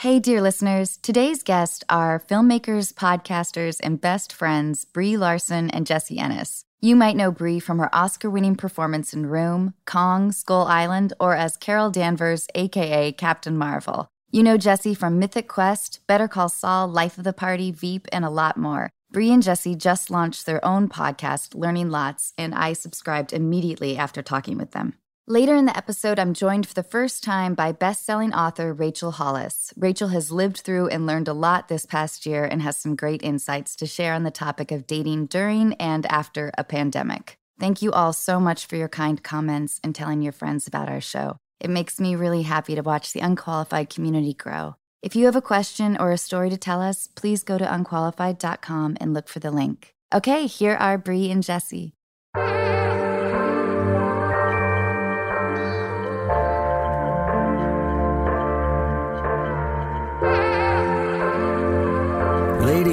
Hey, dear listeners. Today's guests are filmmakers, podcasters, and best friends Brie Larson and Jessie Ennis. You might know Brie from her Oscar winning performance in Room, Kong, Skull Island, or as Carol Danvers, aka Captain Marvel. You know Jessie from Mythic Quest, Better Call Saul, Life of the Party, Veep, and a lot more. Brie and Jessie just launched their own podcast, Learning Lots, and I subscribed immediately after talking with them. Later in the episode, I'm joined for the first time by best-selling author Rachel Hollis. Rachel has lived through and learned a lot this past year and has some great insights to share on the topic of dating during and after a pandemic. Thank you all so much for your kind comments and telling your friends about our show. It makes me really happy to watch the unqualified community grow. If you have a question or a story to tell us, please go to unqualified.com and look for the link. Okay, here are Brie and Jessie.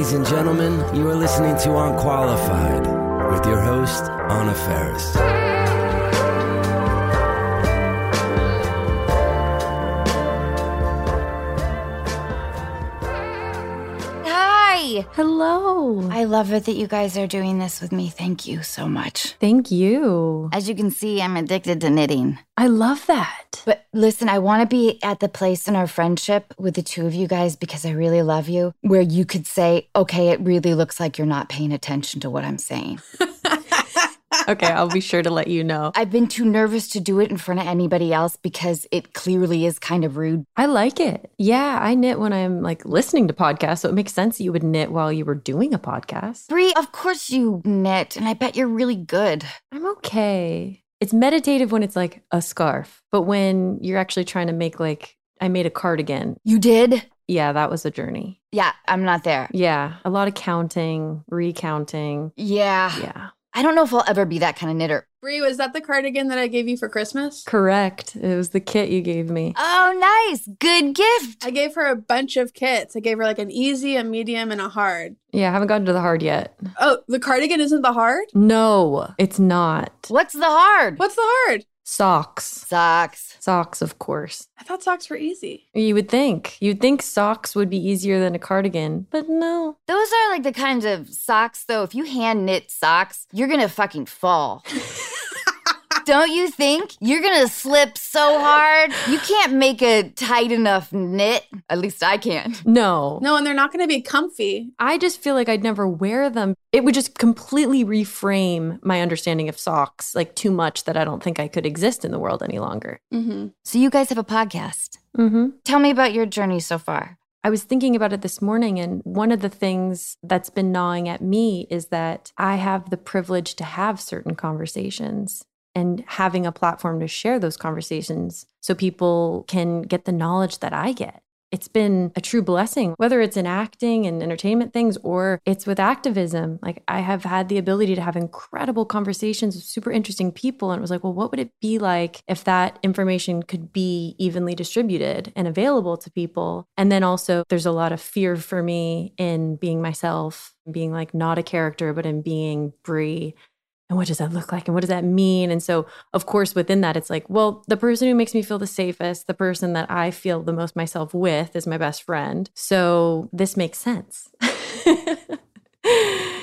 Ladies and gentlemen, you are listening to Unqualified with your host, Anna Faris. Hi! Hello. I love it that you guys are doing this with me. Thank you so much. Thank you. As you can see, I'm addicted to knitting. I love that. But listen, I want to be at the place in our friendship with the two of you guys because I really love you, where you could say, okay, it really looks like you're not paying attention to what I'm saying. okay, I'll be sure to let you know. I've been too nervous to do it in front of anybody else because it clearly is kind of rude. I like it. Yeah, I knit when I'm like listening to podcasts, so it makes sense that you would knit while you were doing a podcast. Brie, of course you knit, and I bet you're really good. I'm okay. It's meditative when it's like a scarf, but when you're actually trying to make like I made a cardigan. You did? Yeah, that was a journey. Yeah, I'm not there. Yeah, a lot of counting, recounting. Yeah. Yeah. I don't know if I'll ever be that kind of knitter. Brie, was that the cardigan that I gave you for Christmas? Correct. It was the kit you gave me. Oh, nice. Good gift. I gave her a bunch of kits. I gave her like an easy, a medium, and a hard. Yeah, I haven't gotten to the hard yet. Oh, the cardigan isn't the hard? No, it's not. What's the hard? What's the hard? Socks. Socks. Socks, of course. I thought socks were easy. You would think. You'd think socks would be easier than a cardigan, but no. Those are like the kinds of socks, though. If you hand knit socks, you're gonna fucking fall. Don't you think? You're gonna slip so hard. You can't make a tight enough knit. At least I can't. No. No, and they're not going to be comfy. I just feel like I'd never wear them. It would just completely reframe my understanding of socks, like too much that I don't think I could exist in the world any longer. Mm-hmm. So, you guys have a podcast. Mm-hmm. Tell me about your journey so far. I was thinking about it this morning, and one of the things that's been gnawing at me is that I have the privilege to have certain conversations and having a platform to share those conversations so people can get the knowledge that I get. It's been a true blessing, whether it's in acting and entertainment things or it's with activism. Like, I have had the ability to have incredible conversations with super interesting people. And it was like, well, what would it be like if that information could be evenly distributed and available to people? And then also, there's a lot of fear for me in being myself, being like not a character, but in being Brie and what does that look like and what does that mean and so of course within that it's like well the person who makes me feel the safest the person that i feel the most myself with is my best friend so this makes sense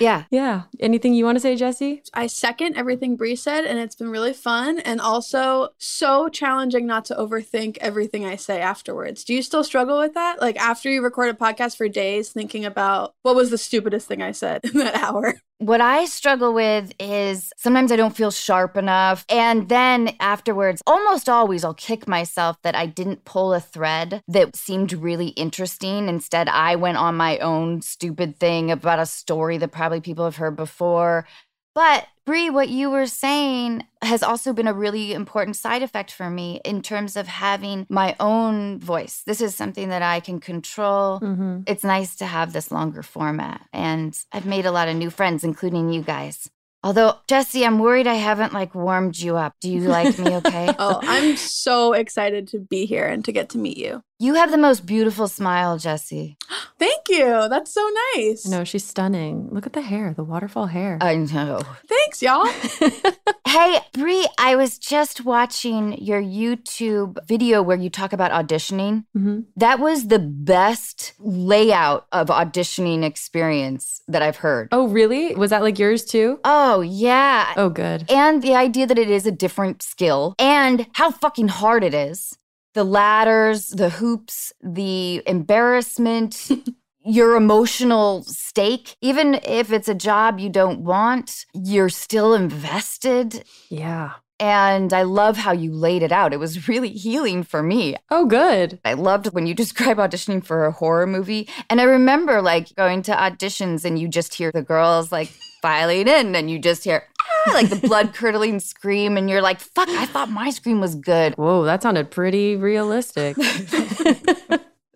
Yeah. yeah anything you want to say jessie I second everything brie said, and it's been really fun and also so challenging not to overthink everything I say afterwards. Do you still struggle with that? Like after you record a podcast for days, thinking about what was the stupidest thing I said in that hour? What I struggle with is sometimes I don't feel sharp enough. And then afterwards, almost always, I'll kick myself that I didn't pull a thread that seemed really interesting. Instead, I went on my own stupid thing about a story that probably people have heard before. But Brie, what you were saying has also been a really important side effect for me in terms of having my own voice. This is something that I can control. mm-hmm. It's nice to have this longer format. And I've made a lot of new friends, including you guys. Although, Jessie, I'm worried I haven't like warmed you up. Do you like me okay? Oh, I'm so excited to be here and to get to meet you. You have the most beautiful smile, Jessie. Thank you. That's so nice. No, she's stunning. Look at the hair, the waterfall hair. I know. Thanks, y'all. Hey, Brie, I was just watching your YouTube video where you talk about auditioning. hmm That was the best layout of auditioning experience that I've heard. Oh, really? Was that like yours too? Oh, yeah. Oh, good. And the idea that it is a different skill and how fucking hard it is. The ladders, the hoops, the embarrassment, your emotional stake. Even if it's a job you don't want, you're still invested. Yeah. And I love how you laid it out. It was really healing for me. Oh, good. I loved when you describe auditioning for a horror movie. And I remember like going to auditions and you just hear the girls like filing in and you just hear ah, like the blood curdling scream. And you're like, fuck, I thought my scream was good. Whoa, that sounded pretty realistic.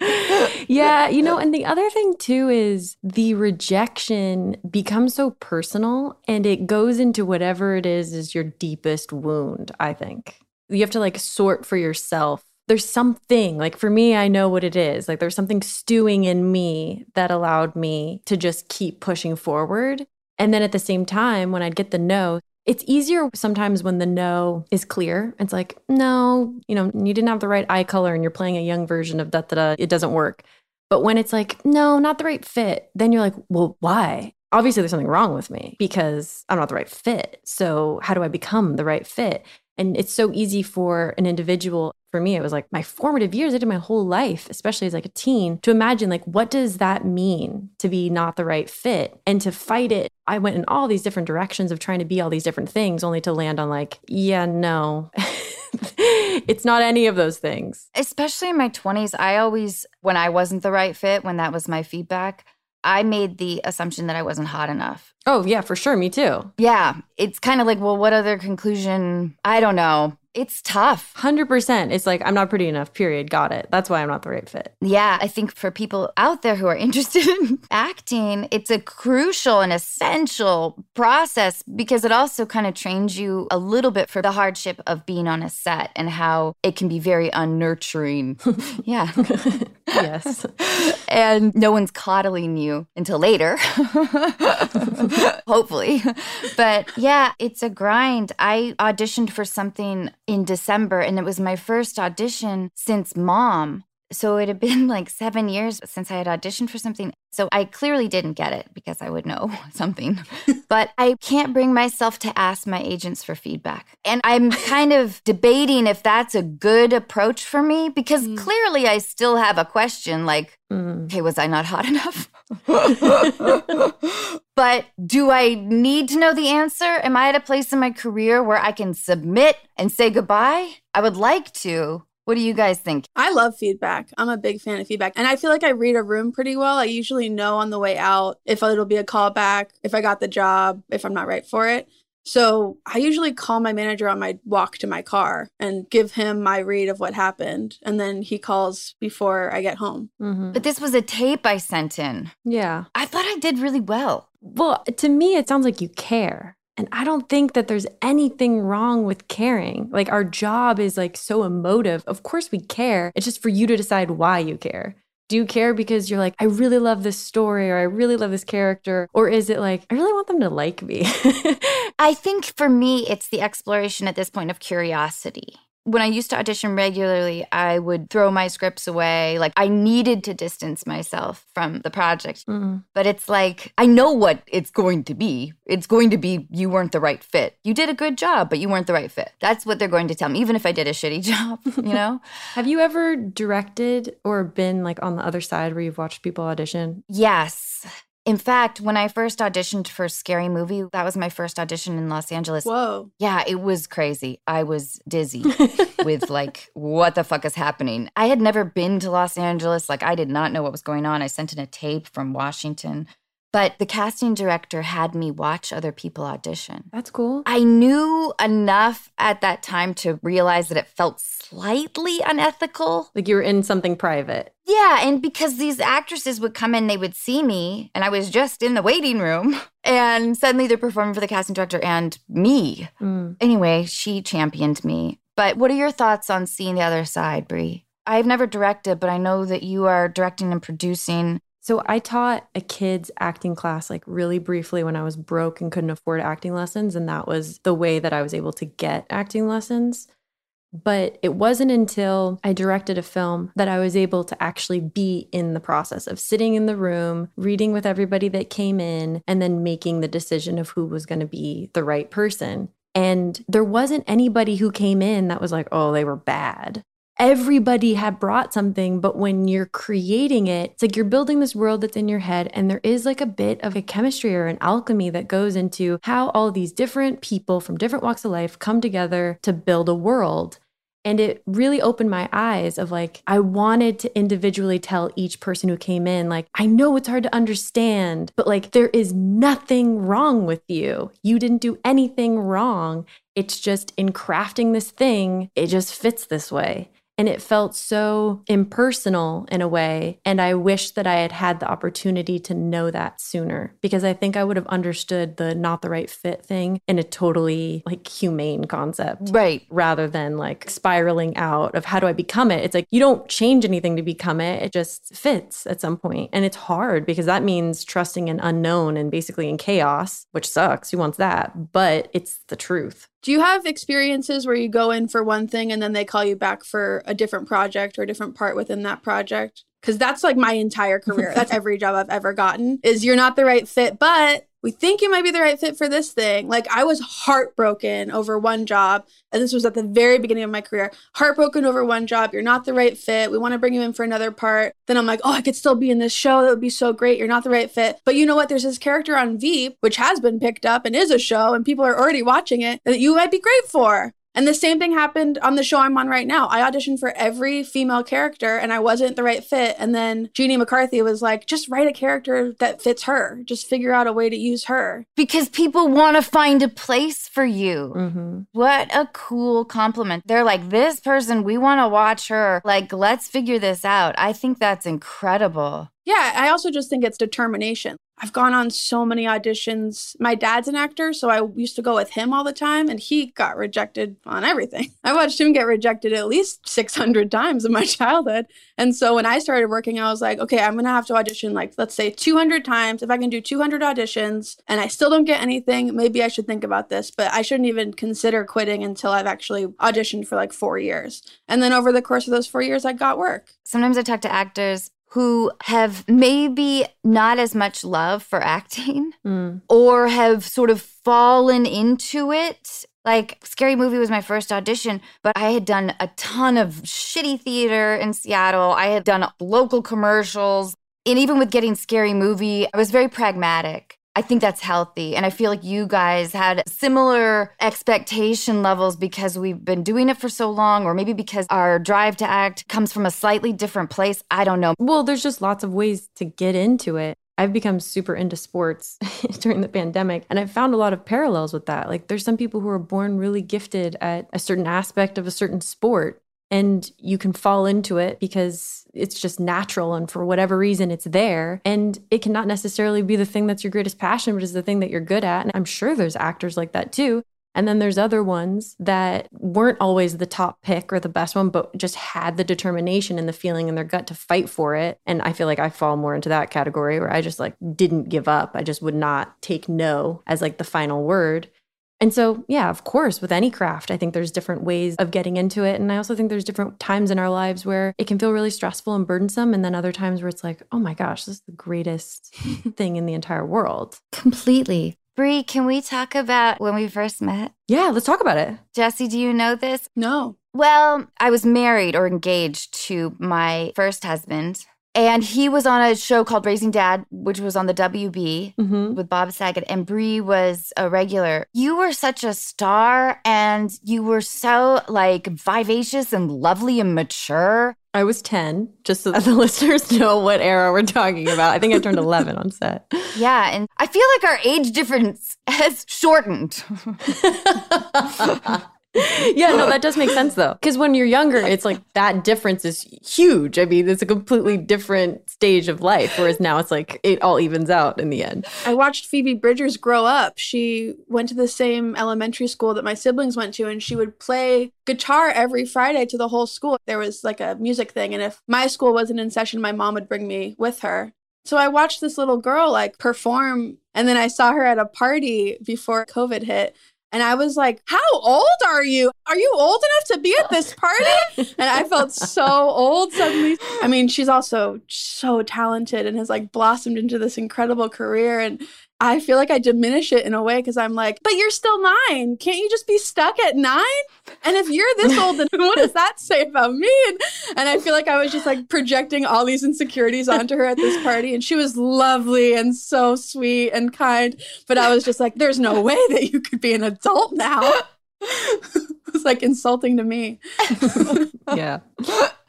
Yeah, you know, and the other thing too is the rejection becomes so personal and it goes into whatever it is is your deepest wound, I think. You have to like sort for yourself. There's something, like for me, I know what it is. Like there's something stewing in me that allowed me to just keep pushing forward. And then at the same time, when I'd get the no, it's easier sometimes when the no is clear. It's like, no, you know, you didn't have the right eye color and you're playing a young version of da da da. It doesn't work. But when it's like, no, not the right fit, then you're like, well, why? Obviously, there's something wrong with me because I'm not the right fit. So, how do I become the right fit? And it's so easy for an individual. For me, it was like my formative years. I did my whole life, especially as like a teen, to imagine like what does that mean to be not the right fit and to fight it. I went in all these different directions of trying to be all these different things, only to land on like, yeah, no, it's not any of those things. Especially in my 20s, I always, when I wasn't the right fit, when that was my feedback, I made the assumption that I wasn't hot enough. Oh, yeah, for sure. Me too. Yeah, it's kind of like, well, what other conclusion? I don't know. It's tough. 100%. It's like, I'm not pretty enough, period. Got it. That's why I'm not the right fit. Yeah, I think for people out there who are interested in acting, it's a crucial and essential process because it also kind of trains you a little bit for the hardship of being on a set and how it can be very unnurturing. yeah. yes. and no one's coddling you until later. Hopefully. But yeah, it's a grind. I auditioned for something in December and it was my first audition since mom. So it had been like seven years since I had auditioned for something. So I clearly didn't get it because I would know something. but I can't bring myself to ask my agents for feedback. And I'm kind of debating if that's a good approach for me because Mm. clearly I still have a question like, Mm. okay, was I not hot enough? but do I need to know the answer? Am I at a place in my career where I can submit and say goodbye? I would like to. What do you guys think? I love feedback. I'm a big fan of feedback. And I feel like I read a room pretty well. I usually know on the way out if it'll be a callback, if I got the job, if I'm not right for it. So I usually call my manager on my walk to my car and give him my read of what happened. And then he calls before I get home. Mhm. But this was a tape I sent in. Yeah. I thought I did really well. Well, to me, it sounds like you care. And I don't think that there's anything wrong with caring. Like, our job is like so emotive. Of course, we care. It's just for you to decide why you care. Do you care because you're like, I really love this story or I really love this character? Or is it like, I really want them to like me? I think for me, it's the exploration at this point of curiosity. When I used to audition regularly, I would throw my scripts away. Like I needed to distance myself from the project. Mm. But it's like, I know what it's going to be. It's going to be, you weren't the right fit. You did a good job, but you weren't the right fit. That's what they're going to tell me, even if I did a shitty job, you know? Have you ever directed or been like on the other side where you've watched people audition? yes. In fact, when I first auditioned for Scary Movie, that was my first audition in Los Angeles. Whoa. Yeah, it was crazy. I was dizzy with like, what the fuck is happening? I had never been to Los Angeles. Like, I did not know what was going on. I sent in a tape from Washington, but the casting director had me watch other people audition. That's cool. I knew enough at that time to realize that it felt slightly unethical. Like you were in something private. Yeah, and because these actresses would come in, they would see me, and I was just in the waiting room, and suddenly they're performing for the casting director and me. Mm. Anyway, she championed me. But what are your thoughts on seeing the other side, Brie? I've never directed, but I know that you are directing and producing. So I taught a kids acting class like really briefly when I was broke and couldn't afford acting lessons. And that was the way that I was able to get acting lessons. But it wasn't until I directed a film that I was able to actually be in the process of sitting in the room, reading with everybody that came in, and then making the decision of who was going to be the right person. And there wasn't anybody who came in that was like, oh, they were bad everybody had brought something, but when you're creating it, it's like you're building this world that's in your head, and there is like a bit of a chemistry or an alchemy that goes into how all these different people from different walks of life come together to build a world. And it really opened my eyes of like, I wanted to individually tell each person who came in, like, I know it's hard to understand, but like, there is nothing wrong with you. You didn't do anything wrong. It's just in crafting this thing, it just fits this way. And it felt so impersonal in a way. And I wish that I had had the opportunity to know that sooner because I think I would have understood the not the right fit thing in a totally like humane concept. Right. Rather than like spiraling out of how do I become it? It's like you don't change anything to become it, it just fits at some point. And it's hard because that means trusting an unknown and basically in chaos, which sucks. Who wants that? But it's the truth. Do you have experiences where you go in for one thing and then they call you back for a different project or a different part within that project? Because that's like my entire career. that's every job I've ever gotten is you're not the right fit, but we think you might be the right fit for this thing. Like I was heartbroken over one job, and this was at the very beginning of my career. Heartbroken over one job. You're not the right fit. We want to bring you in for another part. Then I'm like, oh, I could still be in this show. That would be so great. You're not the right fit. But you know what? There's this character on Veep, which has been picked up and is a show, and people are already watching it that you might be great for. And the same thing happened on the show I'm on right now. I auditioned for every female character and I wasn't the right fit. And then Jeannie McCarthy was like, just write a character that fits her. Just figure out a way to use her. Because people want to find a place for you. Mm-hmm. What a cool compliment. They're like, this person, we want to watch her. Like, let's figure this out. I think that's incredible. Yeah, I also just think it's determination. I've gone on so many auditions. My dad's an actor, so I used to go with him all the time, and he got rejected on everything. I watched him get rejected at least 600 times in my childhood. And so when I started working, I was like, okay, I'm to have to audition, like, let's say 200 times. If I can do 200 auditions and I still don't get anything, maybe I should think about this, but I shouldn't even consider quitting until I've actually auditioned for like four years. And then over the course of those four years, I got work. Sometimes I talk to actors who have maybe not as much love for acting Mm. or have sort of fallen into it. Like, Scary Movie was my first audition, but I had done a ton of shitty theater in Seattle. I had done local commercials. And even with getting Scary Movie, I was very pragmatic. I think that's healthy. And I feel like you guys had similar expectation levels because we've been doing it for so long, or maybe because our drive to act comes from a slightly different place. I don't know. Well, there's just lots of ways to get into it. I've become super into sports during the pandemic, and I've found a lot of parallels with that. Like, there's some people who are born really gifted at a certain aspect of a certain sport, and you can fall into it because it's just natural and for whatever reason it's there and it cannot necessarily be the thing that's your greatest passion but is the thing that you're good at and i'm sure there's actors like that too and then there's other ones that weren't always the top pick or the best one, but just had the determination and the feeling in their gut to fight for it. And I feel like I fall more into that category where I just like didn't give up. I just would not take no as like the final word. And so, yeah, of course, with any craft, I think there's different ways of getting into it. And I also think there's different times in our lives where it can feel really stressful and burdensome. And then other times where it's like, oh my gosh, this is the greatest thing in the entire world. Completely. Brie, can we talk about when we first met? Yeah, let's talk about it. Jessie, do you know this? No. Well, I was married or engaged to my first husband, and he was on a show called Raising Dad, which was on the WB Mm-hmm. with Bob Saget, and Brie was a regular. You were such a star, and you were so like vivacious and lovely and mature. I was 10, just so that the listeners know what era we're talking about. I think I turned 11 on set. Yeah, and I feel like our age difference has shortened. yeah, no, that does make sense though. Because when you're younger, it's like that difference is huge. I mean, it's a completely different stage of life. Whereas now it's like it all evens out in the end. I watched Phoebe Bridgers grow up. She went to the same elementary school that my siblings went to, and she would play guitar every Friday to the whole school. There was like a music thing, and if my school wasn't in session, my mom would bring me with her So I watched this little girl like perform, and then I saw her at a party before COVID hit. And I was like, How old are you? Are you old enough to be at this party? and I felt so old suddenly. I mean, she's also so talented and has like blossomed into this incredible career. And I feel like I diminish it in a way because I'm like, but you're still nine. Can't you just be stuck at nine? And if you're this old, then what does that say about me? And, and I feel like I was just like projecting all these insecurities onto her at this party. And she was lovely and so sweet and kind. But I was just like, there's no way that you could be an adult now. it was like insulting to me. yeah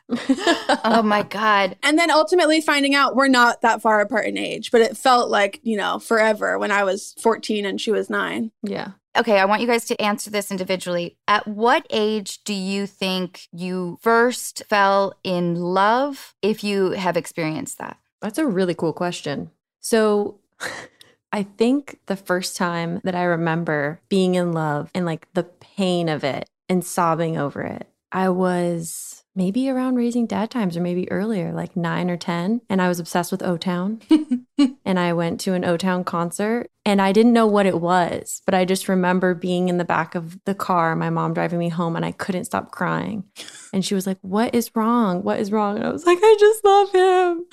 oh my God. And then ultimately finding out we're not that far apart in age, but it felt like, you know, forever when I was 14 and she was nine. Yeah. Okay, I want you guys to answer this individually. At what age do you think you first fell in love, if you have experienced that? That's a really cool question. So, I think the first time that I remember being in love and like the pain of it and sobbing over it, I was maybe around raising dad times or maybe earlier, like nine or 10. And I was obsessed with O Town. and I went to an O Town concert and I didn't know what it was, but I just remember being in the back of the car, my mom driving me home, and I couldn't stop crying. And she was like, What is wrong? What is wrong? And I was like, I just love him.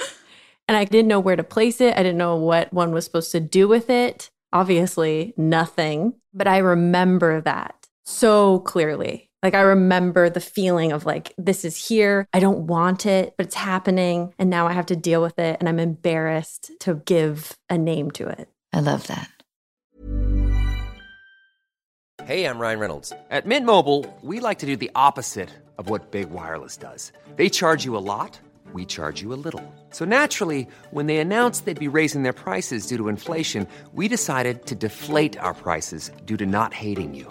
And I didn't know where to place it. I didn't know what one was supposed to do with it. Obviously, nothing. But I remember that so clearly. Like I remember the feeling of like, this is here. I don't want it, but it's happening. And now I have to deal with it. And I'm embarrassed to give a name to it. I love that. Hey, I'm Ryan Reynolds. At Mint Mobile, we like to do the opposite of what Big Wireless does. They charge you a lot, we charge you a little. So naturally, when they announced they'd be raising their prices due to inflation, we decided to deflate our prices due to not hating you.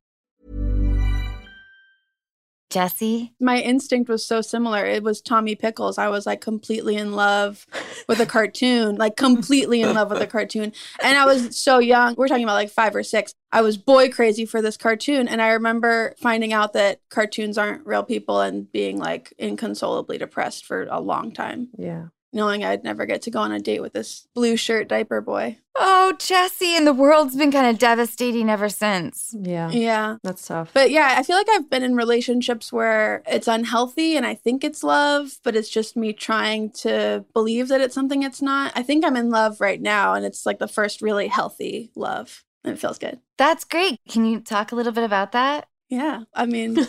Jessie? My instinct was so similar. It was Tommy Pickles. I was like completely in love with a cartoon, like completely in love with a cartoon. And I was so young. We're talking about like five or six. I was boy crazy for this cartoon. And I remember finding out that cartoons aren't real people and being like inconsolably depressed for a long time. Yeah knowing I'd never get to go on a date with this blue shirt diaper boy. Oh, Jessie, and the world's been kind of devastating ever since. Yeah. Yeah. That's tough. But yeah, I feel like I've been in relationships where it's unhealthy and I think it's love, but it's just me trying to believe that it's something it's not. I think I'm in love right now and it's like the first really healthy love. And it feels good. That's great. Can you talk a little bit about that? Yeah. I mean, give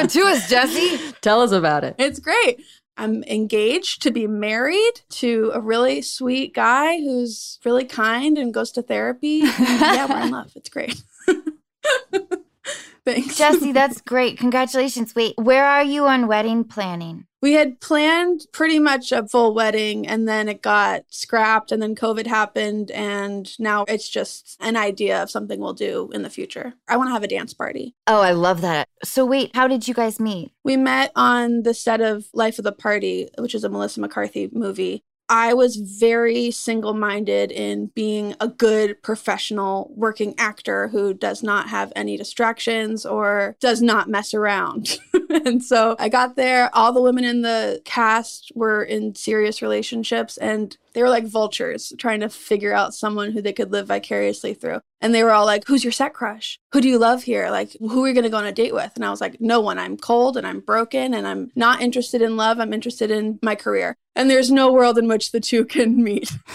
it to us, Jessie. Tell us about it. It's great. I'm engaged to be married to a really sweet guy who's really kind and goes to therapy. And yeah, we're in love. It's great. Thanks. Jessie, that's great. Congratulations. Wait, where are you on wedding planning? We had planned pretty much a full wedding and then it got scrapped and then COVID happened and now it's just an idea of something we'll do in the future. I want to have a dance party. Oh, I love that. So wait, how did you guys meet? We met on the set of Life of the Party, which is a Melissa McCarthy movie. I was very single minded in being a good professional working actor who does not have any distractions or does not mess around. and so I got there. All the women in the cast were in serious relationships and they were like vultures trying to figure out someone who they could live vicariously through. And they were all like, Who's your set crush? Who do you love here? Like, who are you going to go on a date with? And I was like, No one. I'm cold and I'm broken and I'm not interested in love. I'm interested in my career. And there's no world in which the two can meet.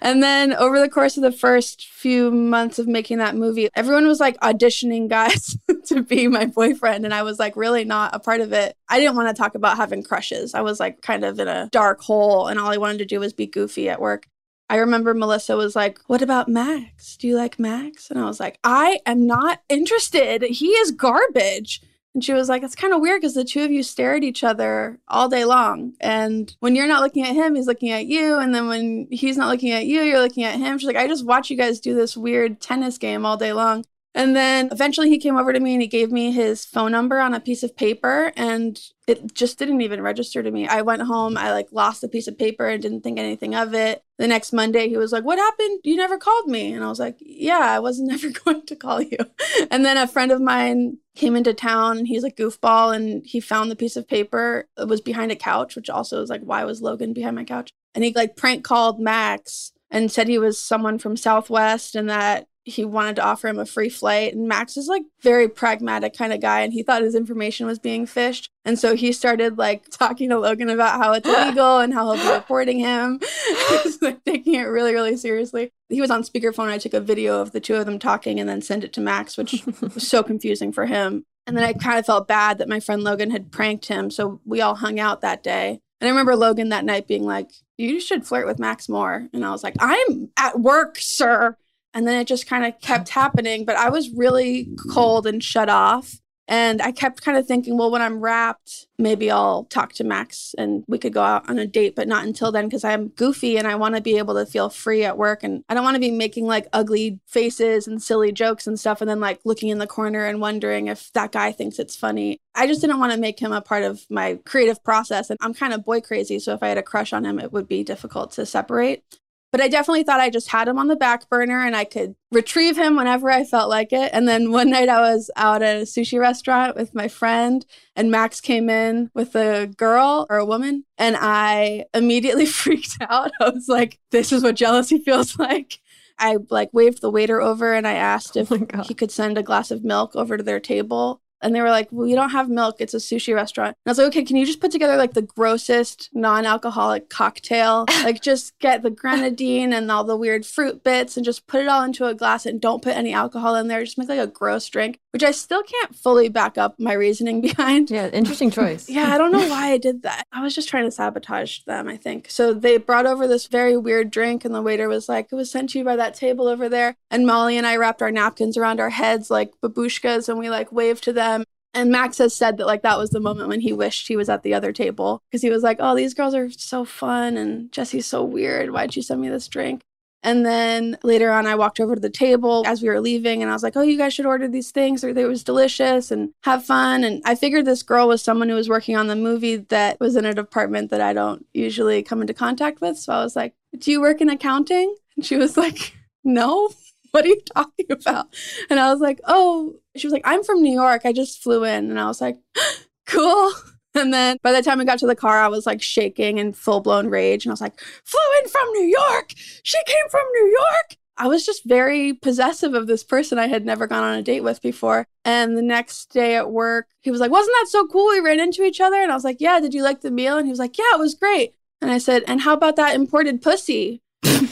and then over the course of the first few months of making that movie, everyone was like auditioning guys to be my boyfriend. And I was like really not a part of it. I didn't want to talk about having crushes. I was like kind of in a dark hole and all I wanted to do was be goofy at work. I remember Melissa was like, What about Max? Do you like Max? And I was like, I am not interested. He is garbage. And she was like, It's kind of weird because the two of you stare at each other all day long. And when you're not looking at him, he's looking at you. And then when he's not looking at you, you're looking at him. She's like, I just watch you guys do this weird tennis game all day long. And then eventually he came over to me and he gave me his phone number on a piece of paper and it just didn't even register to me. I went home, I like lost the piece of paper and didn't think anything of it. The next Monday he was like, "What happened? You never called me." And I was like, "Yeah, I was never going to call you." And then a friend of mine came into town and he's a goofball and he found the piece of paper. It was behind a couch, which also is like, why was Logan behind my couch? And he like prank called Max and said he was someone from Southwest and that he wanted to offer him a free flight. And Max is like very pragmatic kind of guy, and he thought his information was being phished. And so he started like talking to Logan about how it's illegal and how he'll be reporting him. He's like taking it really, really seriously. He was on speakerphone. I took a video of the two of them talking and then sent it to Max, which was so confusing for him. And then I kind of felt bad that my friend Logan had pranked him. So we all hung out that day. And I remember Logan that night being like, You should flirt with Max more. And I was like, I'm at work, sir. And then it just kind of kept happening. But I was really cold and shut off. And I kept kind of thinking, well, when I'm wrapped, maybe I'll talk to Max and we could go out on a date, but not until then because I'm goofy and I want to be able to feel free at work. And I don't want to be making like ugly faces and silly jokes and stuff and then like looking in the corner and wondering if that guy thinks it's funny. I just didn't want to make him a part of my creative process. And I'm kind of boy crazy. So if I had a crush on him, it would be difficult to separate. But I definitely thought I just had him on the back burner and I could retrieve him whenever I felt like it. And then one night I was out at a sushi restaurant with my friend and Max came in with a girl or a woman and I immediately freaked out. I was like, this is what jealousy feels like. I like waved the waiter over and I asked oh if oh he could send a glass of milk over to their table. And they were like, well, you don't have milk. It's a sushi restaurant. And I was like, okay, can you just put together like the grossest non alcoholic cocktail? like, just get the grenadine and all the weird fruit bits and just put it all into a glass and don't put any alcohol in there. Just make like a gross drink, which I still can't fully back up my reasoning behind. Yeah, interesting choice. yeah, I don't know why I did that. I was just trying to sabotage them, I think. So they brought over this very weird drink, and the waiter was like, it was sent to you by that table over there. And Molly and I wrapped our napkins around our heads like babushkas and we like waved to them them. And Max has said that like that was the moment when he wished he was at the other table because he was like, "Oh, these girls are so fun and Jessie's so weird. Why'd you send me this drink?" And then later on, I walked over to the table as we were leaving, and I was like, "Oh, you guys should order these things. Or they was delicious and have fun." And I figured this girl was someone who was working on the movie that was in a department that I don't usually come into contact with. So I was like, "Do you work in accounting?" And she was like, "No." what are you talking about? And I was like, oh, she was like, I'm from New York. I just flew in. And I was like, cool. And then by the time we got to the car, I was like shaking in full blown rage. And I was like, flew in from New York. She came from New York. I was just very possessive of this person I had never gone on a date with before. And the next day at work, he was like, Wasn't that so cool? We ran into each other. And I was like, Yeah, did you like the meal? And he was like, Yeah, it was great. And I said, And how about that imported pussy?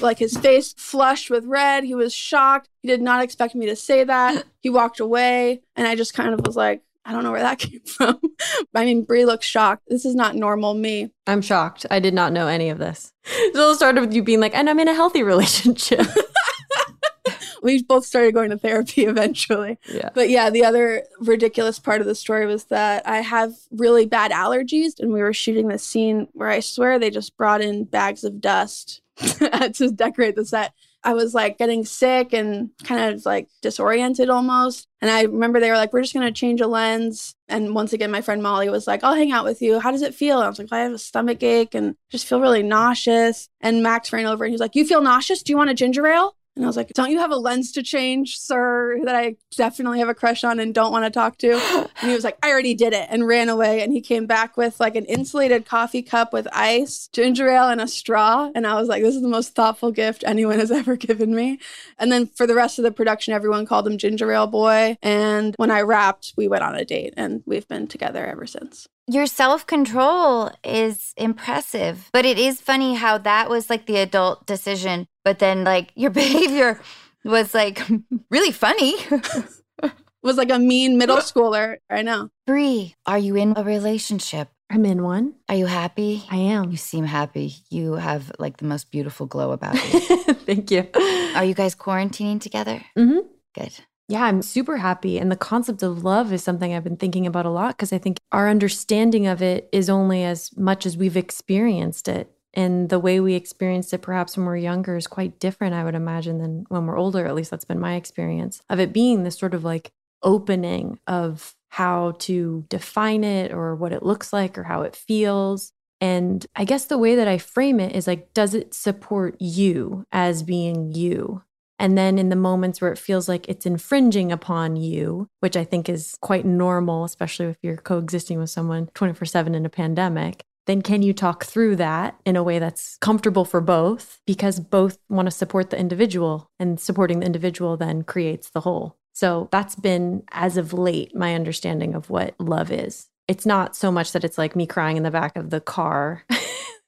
Like his face flushed with red. He was shocked. He did not expect me to say that. He walked away, and I just kind of was like, I don't know where that came from. I mean, Brie looks shocked. This is not normal me. I'm shocked. I did not know any of this. So it started with you being like, and I'm in a healthy relationship. we both started going to therapy eventually. Yeah. But yeah, the other ridiculous part of the story was that I have really bad allergies, and we were shooting this scene where I swear they just brought in bags of dust to decorate the set. I was like getting sick and kind of like disoriented almost. And I remember they were like, we're just going to change a lens. And once again, my friend Molly was like, I'll hang out with you. How does it feel? And I was like, well, I have a stomach ache and just feel really nauseous. And Max ran over and he was like, You feel nauseous? Do you want a ginger ale? And I was like, Don't you have a lens to change, sir, that I definitely have a crush on and don't want to talk to? And he was like, I already did it and ran away. And he came back with like an insulated coffee cup with ice, ginger ale, and a straw. And I was like, This is the most thoughtful gift anyone has ever given me. And then for the rest of the production, everyone called him Ginger Ale Boy. And when I wrapped, we went on a date and we've been together ever since your self control is impressive. But it is funny how that was like the adult decision, but then like your behavior was like really funny. was like a mean middle schooler. I know. Brie, are you in a relationship? I'm in one. Are you happy? I am. You seem happy. You have like the most beautiful glow about you. Thank you. Are you guys quarantining together? Mm-hmm. Good. Yeah, I'm super happy. And the concept of love is something I've been thinking about a lot because I think our understanding of it is only as much as we've experienced it. And the way we experienced it, perhaps when we're younger, is quite different, I would imagine, than when we're older. At least that's been my experience of it being this sort of like opening of how to define it or what it looks like or how it feels. And I guess the way that I frame it is like, does it support you as being you? And then in the moments where it feels like it's infringing upon you, which I think is quite normal, especially if you're coexisting with someone 24 7 in a pandemic, then can you talk through that in a way that's comfortable for both? Because both want to support the individual, and supporting the individual then creates the whole. So that's been, as of late, my understanding of what love is. It's not so much that it's like me crying in the back of the car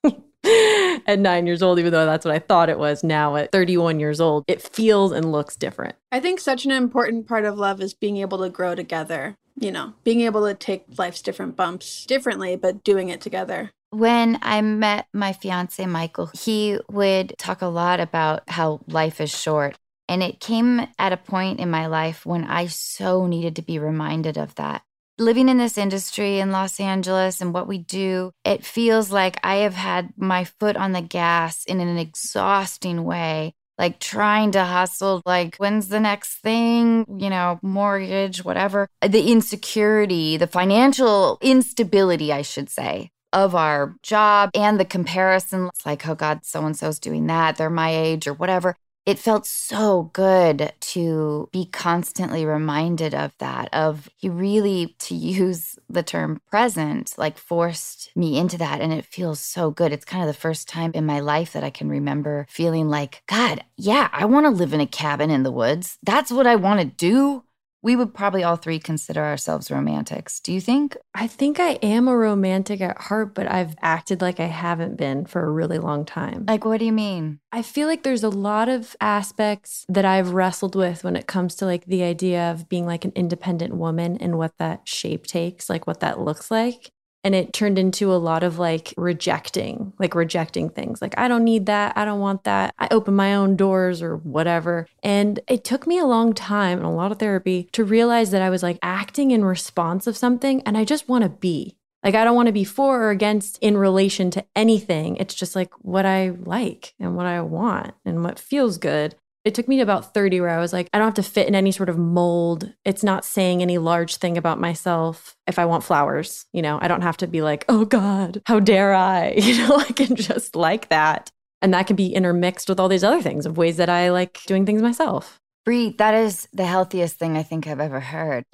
at nine years old, even though that's what I thought it was now at 31 years old. It feels and looks different. I think such an important part of love is being able to grow together, you know, being able to take life's different bumps differently, but doing it together. When I met my fiance, Michael, he would talk a lot about how life is short. And it came at a point in my life when I so needed to be reminded of that living in this industry in Los Angeles and what we do, it feels like I have had my foot on the gas in an exhausting way. Like trying to hustle, like, when's the next thing? You know, mortgage, whatever. The insecurity, the financial instability, I should say, of our job and the comparison. It's like, oh God, so and so's doing that. They're my age or whatever it felt so good to be constantly reminded of that of he really to use the term present like forced me into that and it feels so good. It's kind of the first time in my life that i can remember feeling like god yeah i want to live in a cabin in the woods. That's what i want to do we would probably all three consider ourselves romantics. Do you think? I think I am a romantic at heart, but I've acted like I haven't been for a really long time. Like, what do you mean? I feel like there's a lot of aspects that I've wrestled with when it comes to like the idea of being like an independent woman and what that shape takes, like what that looks like. And it turned into a lot of like rejecting, like rejecting things. Like, I don't need that. I don't want that. I open my own doors or whatever. And it took me a long time and a lot of therapy to realize that I was like acting in response of something and I just want to be. Like, I don't want to be for or against in relation to anything. It's just like what I like and what I want and what feels good. It took me to about 30 where I was like, I don't have to fit in any sort of mold. It's not saying any large thing about myself. If I want flowers, you know, I don't have to be like, oh God, how dare I? You know, I can just like that. And that can be intermixed with all these other things of ways that I like doing things myself. Brie, that is the healthiest thing I think I've ever heard.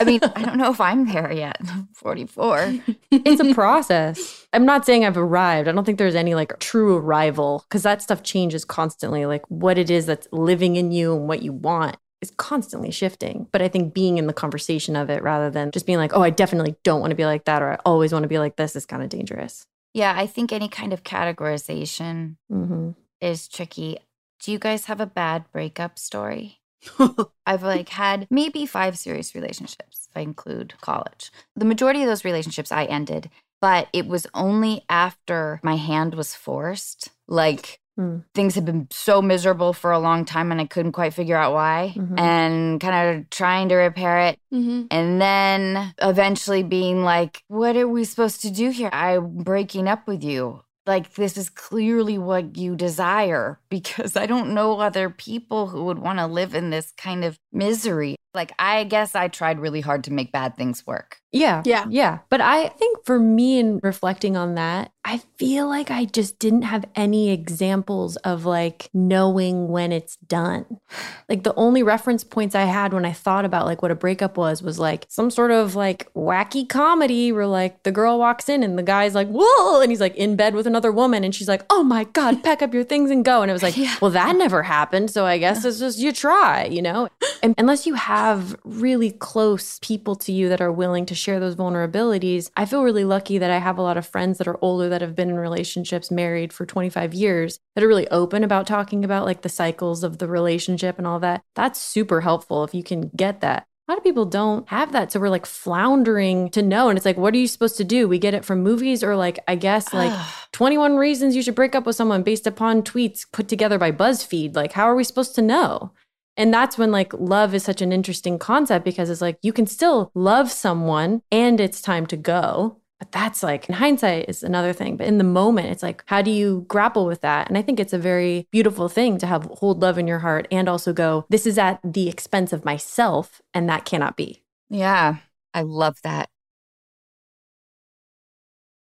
I mean, I don't know if I'm there yet. 44. it's a process. I'm not saying I've arrived. I don't think there's any like true arrival because that stuff changes constantly. Like what it is that's living in you and what you want is constantly shifting. But I think being in the conversation of it rather than just being like, oh, I definitely don't want to be like that or I always want to be like this is kind of dangerous. Yeah, I think any kind of categorization Mm-hmm. is tricky. Do you guys have a bad breakup story? I've like had maybe five serious relationships if I include college. The majority of those relationships I ended, but it was only after my hand was forced. Like Mm. things had been so miserable for a long time and I couldn't quite figure out why Mhm. and kind of trying to repair it Mm-hmm. and then eventually being like, what are we supposed to do here? I'm breaking up with you. Like, this is clearly what you desire because I don't know other people who would want to live in this kind of misery. Like, I guess I tried really hard to make bad things work. Yeah. Yeah. Yeah. But I think for me, in reflecting on that, I feel like I just didn't have any examples of like knowing when it's done. Like the only reference points I had when I thought about like what a breakup was was like some sort of like wacky comedy where like the girl walks in and the guy's like, whoa, and he's like in bed with another woman and she's like, oh my God, pack up your things and go. And it was like, yeah. well, that never happened. So I guess it's just you try, you know? And unless you have really close people to you that are willing to share those vulnerabilities, I feel really lucky that I have a lot of friends that are older that have been in relationships married for 25 years that are really open about talking about like the cycles of the relationship and all that. That's super helpful if you can get that. A lot of people don't have that. So we're like floundering to know. And it's like, what are you supposed to do? We get it from movies or like, I guess, like 21 reasons you should break up with someone based upon tweets put together by BuzzFeed. Like, how are we supposed to know? And that's when like love is such an interesting concept because it's like you can still love someone and it's time to go. But that's like in hindsight is another thing. But in the moment, it's like, how do you grapple with that? And I think it's a very beautiful thing to have hold love in your heart and also go, this is at the expense of myself, and that cannot be. Yeah, I love that.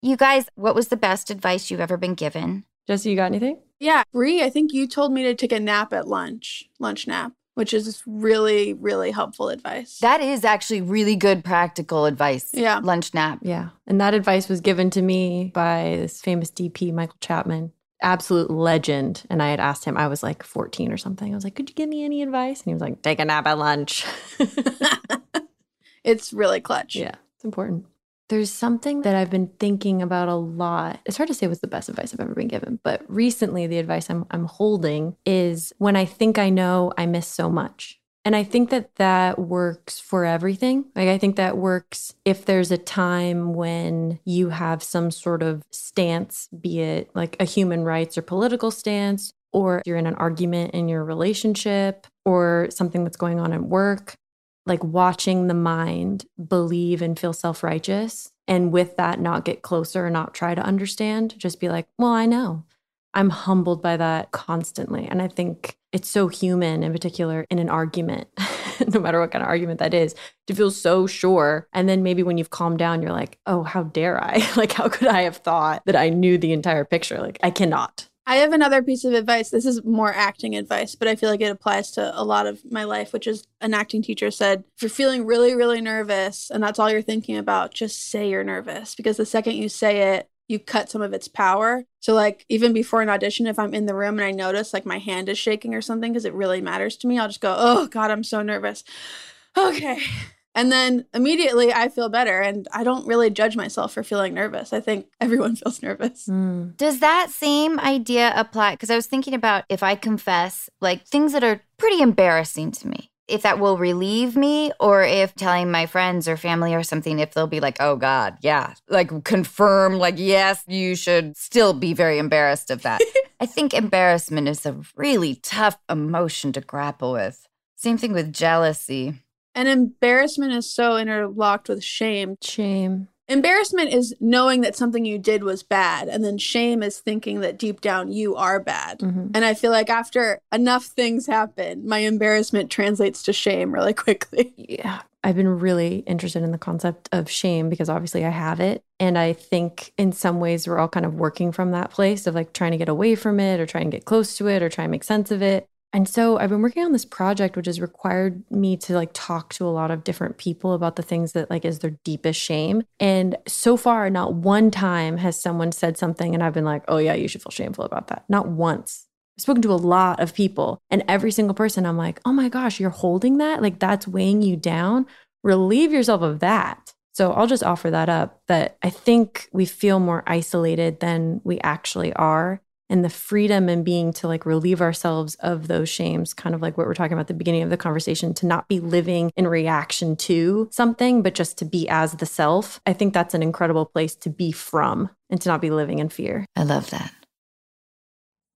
You guys, what was the best advice you've ever been given? Jessie, you got anything? Yeah, Brie, I think you told me to take a nap at lunch, lunch nap, which is really, really helpful advice. That is actually really good practical advice. Yeah. Lunch nap. Yeah. And that advice was given to me by this famous DP, Michael Chapman, absolute legend. And I had asked him, I was like 14 or something. I was like, could you give me any advice? And he was like, take a nap at lunch. it's really clutch. yeah, it's important. There's something that I've been thinking about a lot. It's hard to say what's the best advice I've ever been given, but recently the advice I'm, I'm holding is when I think I know, I miss so much. And I think that that works for everything. Like, I think that works if there's a time when you have some sort of stance, be it like a human rights or political stance, or you're in an argument in your relationship, or something that's going on at work like watching the mind believe and feel self righteous. And with that, not get closer or not try to understand, just be like, well, I know. I'm humbled by that constantly. And I think it's so human, in particular, in an argument, no matter what kind of argument that is, to feel so sure. And then maybe when you've calmed down, you're like, oh, how dare I? like, how could I have thought that I knew the entire picture? Like, I cannot. I have another piece of advice. This is more acting advice, but I feel like it applies to a lot of my life, which is an acting teacher said, if you're feeling really, really nervous and that's all you're thinking about, just say you're nervous because the second you say it, you cut some of its power. So, like, even before an audition, if I'm in the room and I notice like my hand is shaking or something because it really matters to me, I'll just go, oh God, I'm so nervous. Okay. And then immediately I feel better. And I don't really judge myself for feeling nervous. I think everyone feels nervous. Mm. Does that same idea apply? Because I was thinking about if I confess, like things that are pretty embarrassing to me, if that will relieve me, or if telling my friends or family or something, if they'll be like, oh God, yeah, like confirm, like, yes, you should still be very embarrassed of that. I think embarrassment is a really tough emotion to grapple with. Same thing with jealousy. And embarrassment is so interlocked with shame. Shame. Embarrassment is knowing that something you did was bad, and then shame is thinking that deep down you are bad. Mhm. And I feel like after enough things happen, my embarrassment translates to shame really quickly. Yeah. I've been really interested in the concept of shame because obviously I have it. And I think in some ways we're all kind of working from that place of like trying to get away from it or try and get close to it or try and make sense of it. And so I've been working on this project, which has required me to like talk to a lot of different people about the things that like is their deepest shame. And so far, not one time has someone said something and I've been like, oh yeah, you should feel shameful about that. Not once. I've spoken to a lot of people, and every single person, I'm like, oh my gosh, you're holding that? Like that's weighing you down. Relieve yourself of that. So I'll just offer that up that I think we feel more isolated than we actually are. And the freedom and being to like relieve ourselves of those shames, kind of like what we're talking about at the beginning of the conversation, to not be living in reaction to something, but just to be as the self. I think that's an incredible place to be from and to not be living in fear. I love that.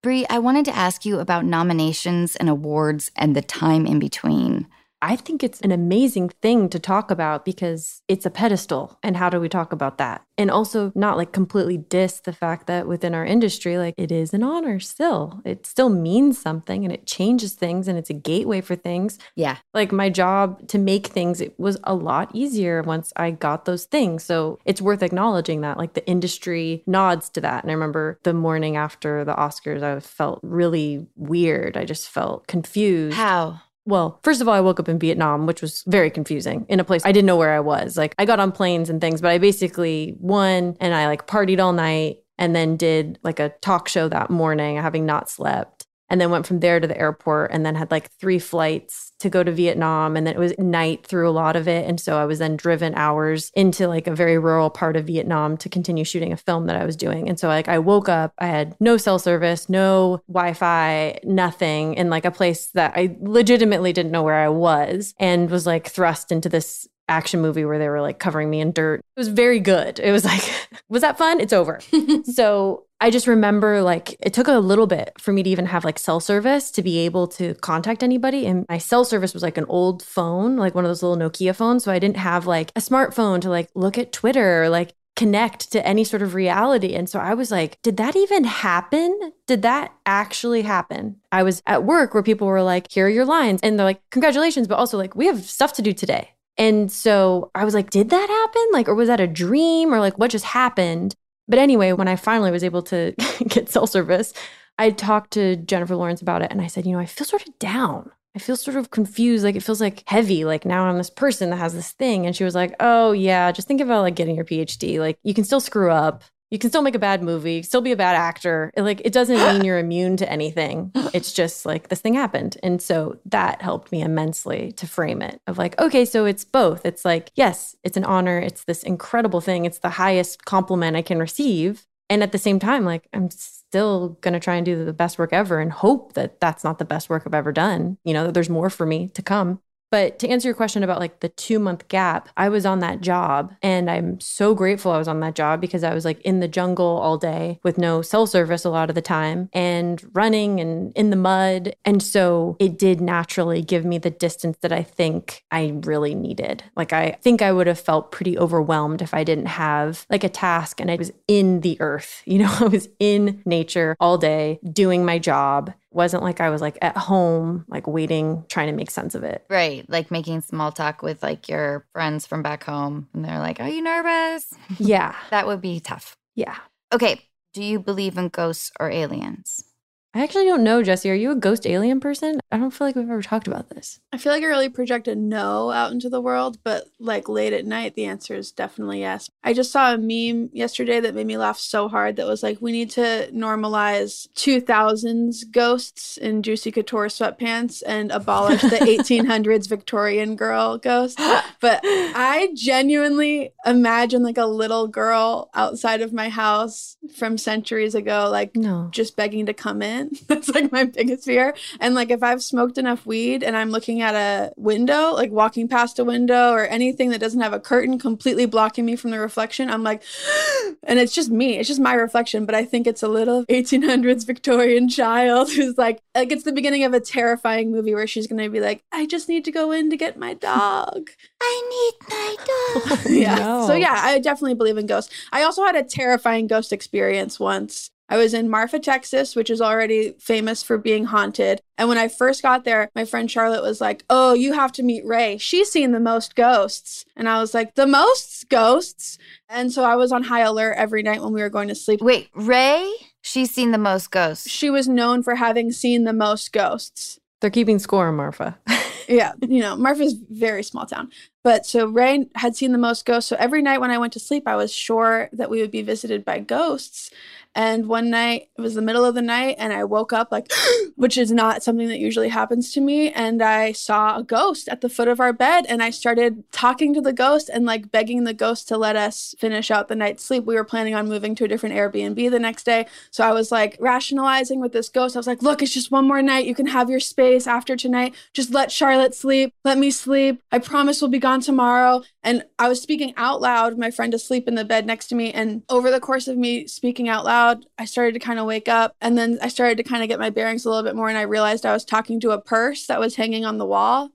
Brie, I wanted to ask you about nominations and awards and the time in between. I think it's an amazing thing to talk about because it's a pedestal. And how do we talk about that? And also, not like completely diss the fact that within our industry, like it is an honor still. It still means something and it changes things and it's a gateway for things. Yeah. Like my job to make things, it was a lot easier once I got those things. So it's worth acknowledging that. Like the industry nods to that. And I remember the morning after the Oscars, I felt really weird. I just felt confused. How? Well, first of all, I woke up in Vietnam, which was very confusing in a place I didn't know where I was. Like, I got on planes and things, but I basically won and I like partied all night and then did like a talk show that morning, having not slept. And then went from there to the airport and then had like three flights to go to Vietnam. And then it was night through a lot of it. And so I was then driven hours into like a very rural part of Vietnam to continue shooting a film that I was doing. And so, like, I woke up, I had no cell service, no Wi Fi, nothing in like a place that I legitimately didn't know where I was and was like thrust into this action movie where they were like covering me in dirt. It was very good. It was like, was that fun? It's over. so I just remember like it took a little bit for me to even have like cell service to be able to contact anybody. And my cell service was like an old phone, like one of those little Nokia phones. So I didn't have like a smartphone to like look at Twitter or like connect to any sort of reality. And so I was like, did that even happen? Did that actually happen? I was at work where people were like, here are your lines. And they're like, congratulations, but also like, we have stuff to do today. And so I was like, did that happen? Like, or was that a dream? Or like, what just happened? But anyway, when I finally was able to get cell service, I talked to Jennifer Lawrence about it and I said, you know, I feel sort of down. I feel sort of confused. Like it feels like heavy. Like now I'm this person that has this thing. And she was like, oh, yeah, just think about like getting your PhD. Like you can still screw up. You can still make a bad movie, still be a bad actor. Like it doesn't mean you're immune to anything. It's just like this thing happened. And so that helped me immensely to frame it of like, okay, so it's both. It's like, yes, it's an honor. It's this incredible thing. It's the highest compliment I can receive. And at the same time, like I'm still going to try and do the best work ever and hope that that's not the best work I've ever done. You know, that there's more for me to come. But to answer your question about like the two month gap, I was on that job and I'm so grateful I was on that job because I was like in the jungle all day with no cell service a lot of the time and running and in the mud. And so it did naturally give me the distance that I think I really needed. Like I think I would have felt pretty overwhelmed if I didn't have like a task and I was in the earth. You know, I was in nature all day doing my job wasn't like I was like at home, like waiting, trying to make sense of it. Right. Like making small talk with like your friends from back home. And they're like, Are you nervous? Yeah. that would be tough. Yeah. Okay. Do you believe in ghosts or aliens? I actually don't know, Jessie. Are you a ghost alien person? I don't feel like we've ever talked about this. I feel like I really projected no out into the world, but like late at night, the answer is definitely yes. I just saw a meme yesterday that made me laugh so hard that was like, we need to normalize 2000s ghosts in Juicy Couture sweatpants and abolish the 1800s Victorian girl ghost. But I genuinely imagine like a little girl outside of my house from centuries ago, like No. just begging to come in. That's like my biggest fear. And like if I've smoked enough weed and I'm looking at a window, like walking past a window or anything that doesn't have a curtain completely blocking me from the reflection, I'm like, and it's just me. It's just my reflection. But I think it's a little 1800s Victorian child who's like, like it's the beginning of a terrifying movie where she's going to be like, I just need to go in to get my dog. I need my dog. yeah. No. So yeah, I definitely believe in ghosts. I also had a terrifying ghost experience once. I was in Marfa, Texas, which is already famous for being haunted. And when I first got there, my friend Charlotte was like, Oh, you have to meet Ray. She's seen the most ghosts. And I was like, The most ghosts? And so I was on high alert every night when we were going to sleep. Wait, Ray? She's seen the most ghosts. She was known for having seen the most ghosts. They're keeping score, on Marfa. yeah, you know, Marfa's very small town. But so Ray had seen the most ghosts. So every night when I went to sleep, I was sure that we would be visited by ghosts. And one night, it was the middle of the night, and I woke up like, which is not something that usually happens to me. And I saw a ghost at the foot of our bed, and I started talking to the ghost and like begging the ghost to let us finish out the night's sleep. We were planning on moving to a different Airbnb the next day. So I was like rationalizing with this ghost. I was like, look, it's just one more night. You can have your space after tonight. Just let Charlotte sleep. Let me sleep. I promise we'll be gone tomorrow. And I was speaking out loud, my friend asleep in the bed next to me. And over the course of me speaking out loud, I started to kind of wake up. And then I started to kind of get my bearings a little bit more. And I realized I was talking to a purse that was hanging on the wall.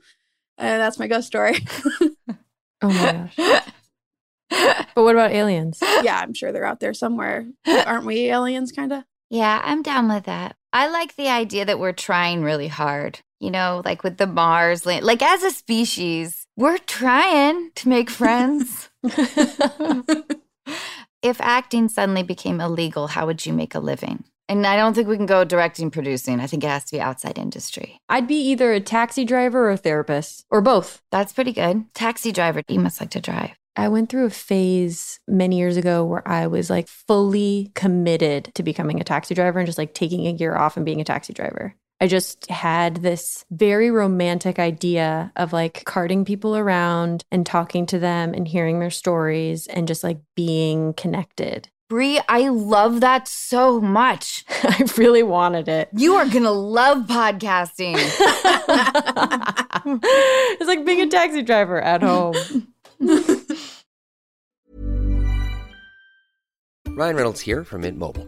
And that's my ghost story. Oh my gosh. but what about aliens? yeah, I'm sure they're out there somewhere. Aren't we aliens, kind of? Yeah, I'm down with that. I like the idea that we're trying really hard. You know, like with the Mars, land- like as a species, we're trying to make friends. if acting suddenly became illegal, how would you make a living? And I don't think we can go directing producing. I think it has to be outside industry. I'd be either a taxi driver or a therapist, or both. That's pretty good. Taxi driver, you must like to drive. I went through a phase many years ago where I was like fully committed to becoming a taxi driver and just like taking a year off and being a taxi driver. I just had this very romantic idea of like carting people around and talking to them and hearing their stories and just like being connected. Brie, I love that so much. I really wanted it. You are gonna love podcasting. it's like being a taxi driver at home. Ryan Reynolds here from Mint Mobile.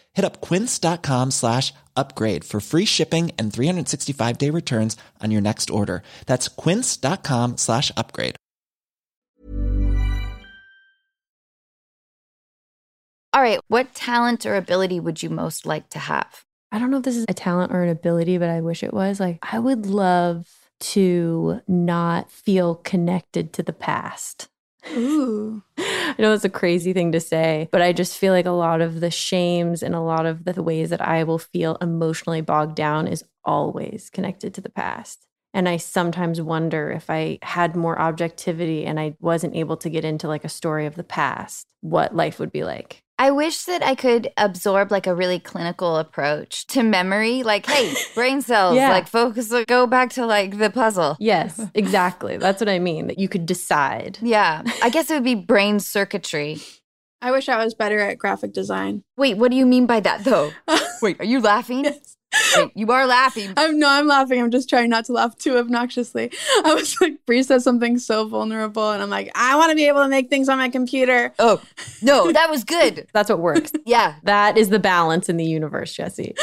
Hit up quince.com slash upgrade for free shipping and 365 day returns on your next order. That's quince.com slash upgrade. All right, what talent or ability would you most like to have? I don't know if this is a talent or an ability, but I wish it was. Like, I would love to not feel connected to the past. Ooh. I know it's a crazy thing to say, but I just feel like a lot of the shames and a lot of the ways that I will feel emotionally bogged down is always connected to the past. And I sometimes wonder if I had more objectivity and I wasn't able to get into like a story of the past, what life would be like. I wish that I could absorb like a really clinical approach to memory. Like, hey, brain cells, Yeah. like focus, go back to like the puzzle. Yes, exactly. That's what I mean, that you could decide. Yeah, I guess it would be brain circuitry. I wish I was better at graphic design. Wait, what do you mean by that though? Wait, are you laughing? Yes. Wait, you are laughing. I'm no, I'm laughing. I'm just trying not to laugh too obnoxiously. I was like, Brie said something so vulnerable, and I'm like, I want to be able to make things on my computer. Oh, no, that was good. That's what works. Yeah. that is the balance in the universe, Jessie.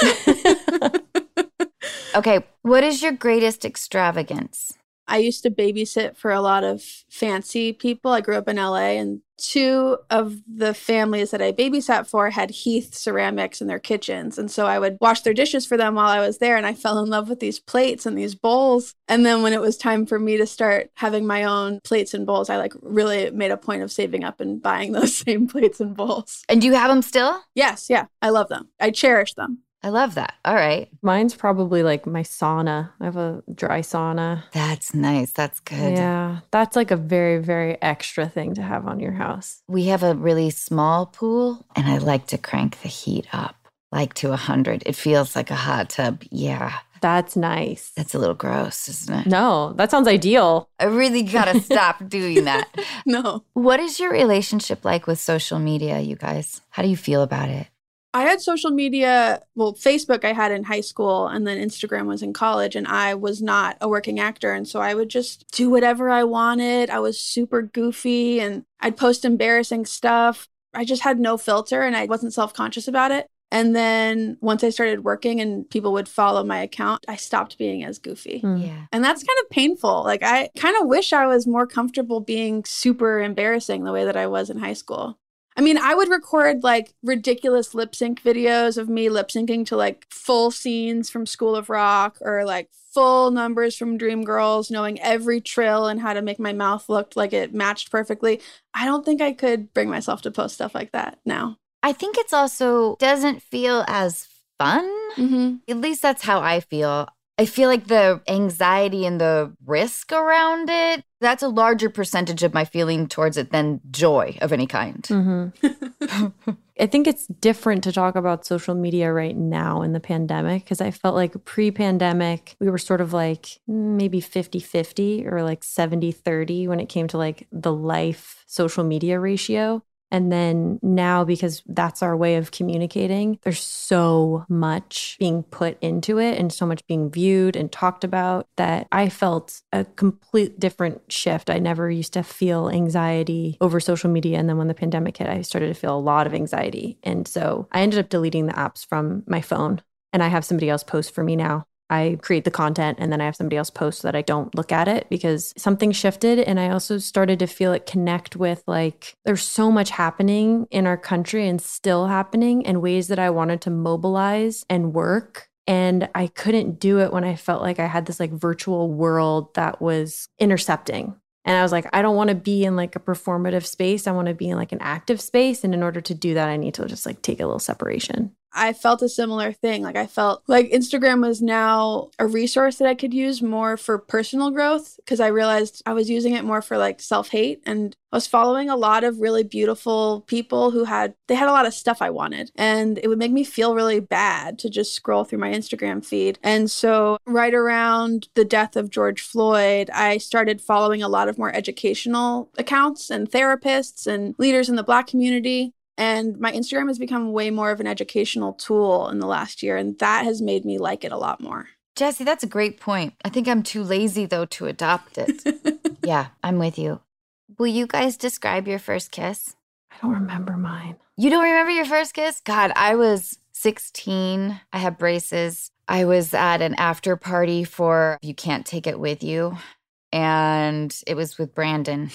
Okay, what is your greatest extravagance? I used to babysit for a lot of fancy people. I grew up in LA, and two of the families that I babysat for had Heath ceramics in their kitchens. And so I would wash their dishes for them while I was there, and I fell in love with these plates and these bowls. And then when it was time for me to start having my own plates and bowls, I like really made a point of saving up and buying those same plates and bowls. And do you have them still? Yes, yeah, I love them. I cherish them. I love that. All right. Mine's probably like my sauna. I have a dry sauna. That's nice. That's good. Yeah, that's like a very, very extra thing to have on your house. We have a really small pool, and I like to crank the heat up like to 100. It feels like a hot tub. Yeah. That's nice. That's a little gross, isn't it? no, that sounds ideal. I really gotta stop doing that. No. What is your relationship like with social media, you guys? How do you feel about it? I had social media, well, Facebook I had in high school, and then Instagram was in college, and I was not a working actor. And so I would just do whatever I wanted. I was super goofy and I'd post embarrassing stuff. I just had no filter and I wasn't self conscious about it. And then once I started working and people would follow my account, I stopped being as goofy. Hmm. Yeah. And that's kind of painful. Like, I kind of wish I was more comfortable being super embarrassing the way that I was in high school. I mean, I would record like ridiculous lip sync videos of me lip syncing to like full scenes from School of Rock or like full numbers from Dreamgirls, knowing every trill and how to make my mouth look like it matched perfectly. I don't think I could bring myself to post stuff like that now. I think it's also doesn't feel as fun. Mm-hmm. At least that's how I feel. I feel like the anxiety and the risk around it, that's a larger percentage of my feeling towards it than joy of any kind. Mm-hmm. I think it's different to talk about social media right now in the pandemic because I felt like pre pandemic, we were sort of like maybe 50 50 or like 70 30 when it came to like the life social media ratio. And then now, because that's our way of communicating, there's so much being put into it and so much being viewed and talked about that I felt a complete different shift. I never used to feel anxiety over social media. And then when the pandemic hit, I started to feel a lot of anxiety. And so I ended up deleting the apps from my phone and I have somebody else post for me now. I create the content and then I have somebody else post so that I don't look at it because something shifted. And I also started to feel it connect with like, there's so much happening in our country and still happening in ways that I wanted to mobilize and work. And I couldn't do it when I felt like I had this like virtual world that was intercepting. And I was like, I don't want to be in like a performative space. I want to be in like an active space. And in order to do that, I need to just like take a little separation. I felt a similar thing. Like I felt like Instagram was now a resource that I could use more for personal growth because I realized I was using it more for like self-hate and I was following a lot of really beautiful people who had they had a lot of stuff I wanted and it would make me feel really bad to just scroll through my Instagram feed. And so right around the death of George Floyd, I started following a lot of more educational accounts and therapists and leaders in the black community and my Instagram has become way more of an educational tool in the last year. And that has made me like it a lot more. Jessie, that's a great point. I think I'm too lazy, though, to adopt it. yeah, I'm with you. Will you guys describe your first kiss? I don't remember mine. You don't remember your first kiss? God, I was 16. I had braces. I was at an after party for You Can't Take It With You. And it was with Brandon.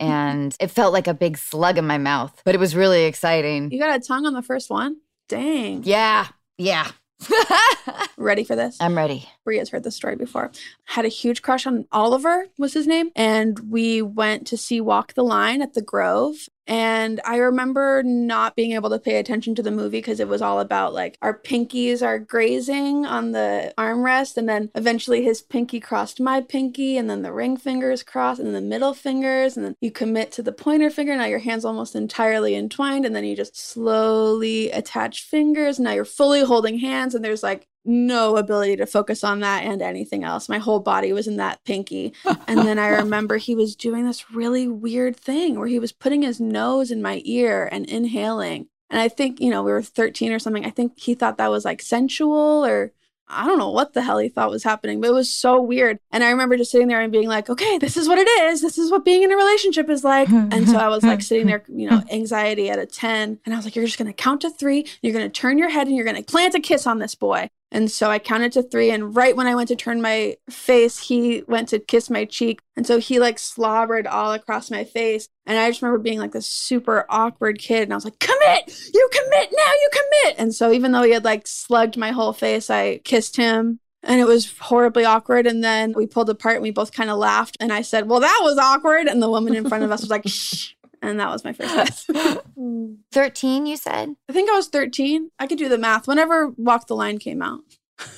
and it felt like a big slug in my mouth, but it was really exciting. You got a tongue on the first one? Dang. Yeah. Yeah. ready for this? I'm ready. Bria's heard this story before. Had a huge crush on Oliver, was his name. And we went to see Walk the Line at the Grove. And I remember not being able to pay attention to the movie because it was all about like our pinkies are grazing on the armrest. And then eventually his pinky crossed my pinky. And then the ring fingers crossed and the middle fingers. And then you commit to the pointer finger. Now your hand's almost entirely entwined. And then you just slowly attach fingers. Now you're fully holding hands. And there's like no ability to focus on that and anything else. My whole body was in that pinky. and then I remember he was doing this really weird thing where he was putting his nose in my ear and inhaling. And I think, you know, we were 13 or something. I think he thought that was like sensual or I don't know what the hell he thought was happening, but it was so weird. And I remember just sitting there and being like, okay, this is what it is. This is what being in a relationship is like. and so I was like sitting there, you know, anxiety at a 10. And I was like, you're just going to count to three. You're going to turn your head and you're going to plant a kiss on this boy. And so I counted to three. And right when I went to turn my face, he went to kiss my cheek. And so he like slobbered all across my face. And I just remember being like this super awkward kid. And I was like, commit, you commit now, you commit. And so even though he had like slugged my whole face, I kissed him. And it was horribly awkward. And then we pulled apart and we both kind of laughed. And I said, Well, that was awkward. And the woman in front of us was like, Shh. And that was my first kiss. 13, you said? I think I was 13. I could do the math whenever Walk the Line came out.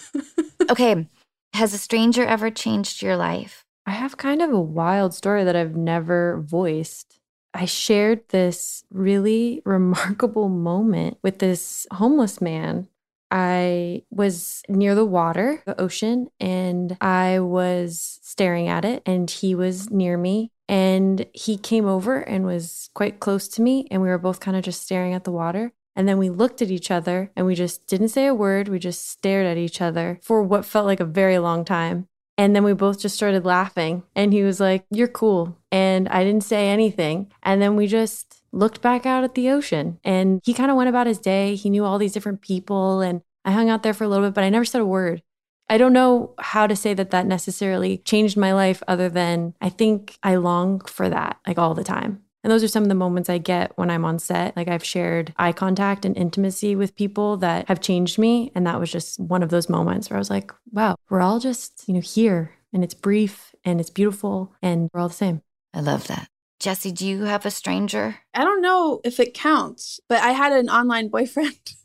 okay. Has a stranger ever changed your life? I have kind of a wild story that I've never voiced. I shared this really remarkable moment with this homeless man. I was near the water, the ocean, and I was staring at it, and he was near me. And he came over and was quite close to me, and we were both kind of just staring at the water. And then we looked at each other and we just didn't say a word. We just stared at each other for what felt like a very long time. And then we both just started laughing. And he was like, You're cool. And I didn't say anything. And then we just looked back out at the ocean. And he kind of went about his day. He knew all these different people. And I hung out there for a little bit, but I never said a word. I don't know how to say that that necessarily changed my life other than I think I long for that like all the time. And those are some of the moments I get when I'm on set. Like I've shared eye contact and intimacy with people that have changed me. And that was just one of those moments where I was like, wow, we're all just, you know, here and it's brief and it's beautiful and we're all the same. I love that. Jessie, do you have a stranger? I don't know if it counts, but I had an online boyfriend.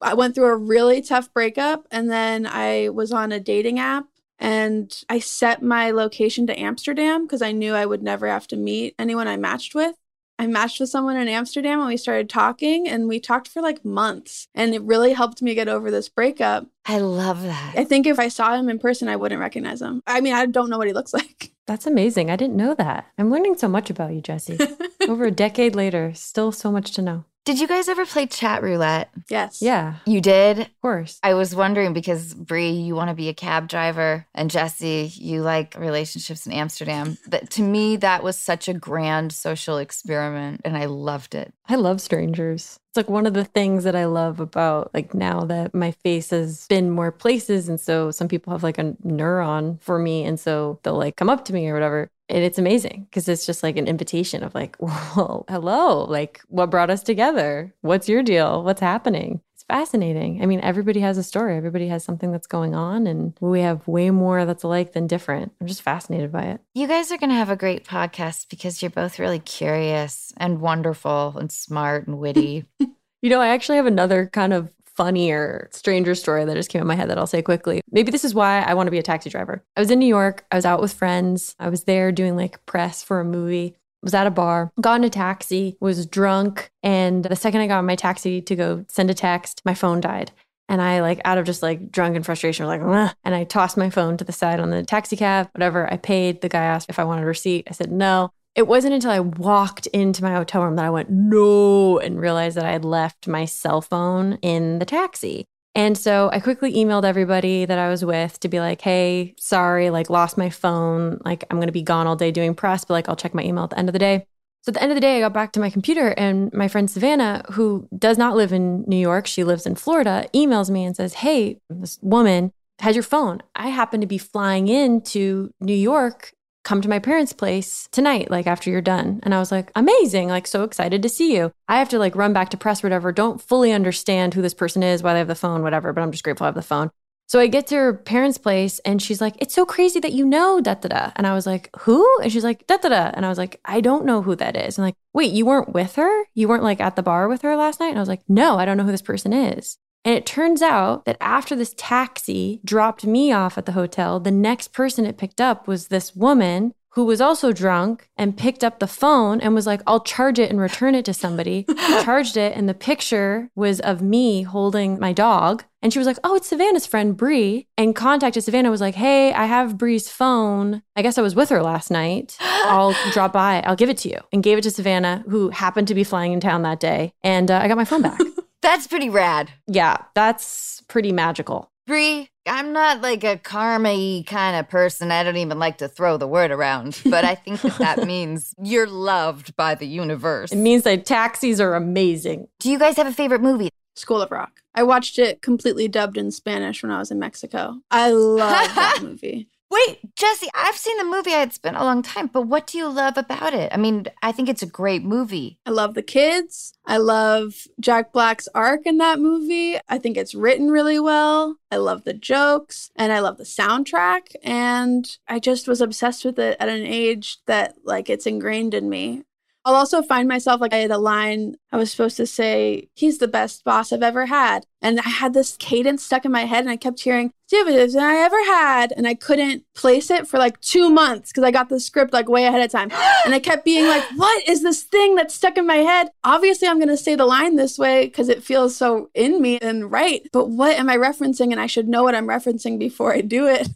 I went through a really tough breakup and then I was on a dating app and I set my location to Amsterdam because I knew I would never have to meet anyone I matched with. I matched with someone in Amsterdam and we started talking and we talked for like months and it really helped me get over this breakup. I love that. I think if I saw him in person, I wouldn't recognize him. I mean, I don't know what he looks like. That's amazing. I didn't know that. I'm learning so much about you, Jessie. over a decade later, still so much to know. Did you guys ever play chat roulette? Yes. Yeah. You did? Of course. I was wondering because Brie, you want to be a cab driver, and Jessie, you like relationships in Amsterdam. That to me, that was such a grand social experiment, and I loved it. I love strangers. Like one of the things that I love about like now that my face has been more places. And so some people have like a neuron for me. And so they'll like come up to me or whatever. And it's amazing because it's just like an invitation of like, well, hello, like what brought us together? What's your deal? What's happening? Fascinating. I mean, everybody has a story, everybody has something that's going on, and we have way more that's alike than different. I'm just fascinated by it. You guys are going to have a great podcast because you're both really curious and wonderful and smart and witty. you know, I actually have another kind of funnier stranger story that just came in my head that I'll say quickly. Maybe this is why I want to be a taxi driver. I was in New York. I was out with friends. I was there doing like press for a movie was at a bar, got in a taxi, was drunk, and the second I got in my taxi to go send a text, my phone died. And I like out of just like drunken frustration, was like, and I tossed my phone to the side on the taxi cab, whatever. I paid. The guy asked if I wanted a receipt. I said no. It wasn't until I walked into my hotel room that I went, no, and realized that I had left my cell phone in the taxi. And so I quickly emailed everybody that I was with to be like, hey, sorry, like lost my phone. Like I'm going to be gone all day doing press, but like I'll check my email at the end of the day. So at the end of the day, I got back to my computer and my friend Savannah, who does not live in New York, she lives in Florida, emails me and says, hey, this woman has your phone. I happen to be flying into New York come to my parents' place tonight, like after you're done. And I was like, amazing, like so excited to see you. I have to like run back to press, whatever. Don't fully understand who this person is, why they have the phone, whatever, but I'm just grateful I have the phone. So I get to her parents' place and she's like, It's so crazy that you know da da da. And I was like, Who? And she's like, da da da. And I was like, I don't know who that is. And like, wait, you weren't with her? You weren't like at the bar with her last night? And I was like, No, I don't know who this person is. And it turns out that after this taxi dropped me off at the hotel, the next person it picked up was this woman who was also drunk and picked up the phone and was like, I'll charge it and return it to somebody. Charged it, and the picture was of me holding my dog. And she was like, Oh, it's Savannah's friend, Brie. And contacted Savannah, was like, Hey, I have Brie's phone. I guess I was with her last night. I'll drop by. I'll give it to you. And gave it to Savannah, who happened to be flying in town that day. And uh, I got my phone back. That's pretty rad. yeah, that's pretty magical. Brie, I'm not like a karma kind of person. I don't even like to throw the word around, but I think that that means you're loved by the universe. It means that taxis are amazing. Do you guys have a favorite movie? School of Rock. I watched it completely dubbed in Spanish when I was in Mexico. I love that movie. Wait, Jessie, I've seen the movie. It's been a long time, but what do you love about it? I mean, I think it's a great movie. I love the kids. I love Jack Black's arc in that movie. I think it's written really well. I love the jokes and I love the soundtrack. And I just was obsessed with it at an age that, like, it's ingrained in me. I'll also find myself like I had a line I was supposed to say, he's the best boss I've ever had. And I had this cadence stuck in my head and I kept hearing, stupidest I ever had. And I couldn't place it for like two months because I got the script like way ahead of time. And I kept being like, what is this thing that's stuck in my head? Obviously, I'm going to say the line this way because it feels so in me and right. But what am I referencing? And I should know what I'm referencing before I do it.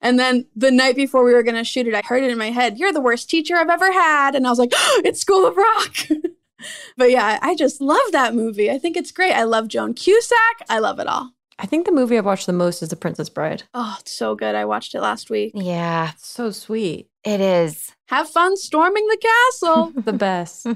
And then the night before we were going to shoot it, I heard it in my head, You're the worst teacher I've ever had. And I was like, oh, It's School of Rock. but yeah, I just love that movie. I think it's great. I love Joan Cusack. I love it all. I think the movie I've watched the most is The Princess Bride. Oh, it's so good. I watched it last week. Yeah, It's so sweet. it is. Have fun storming the castle. The best.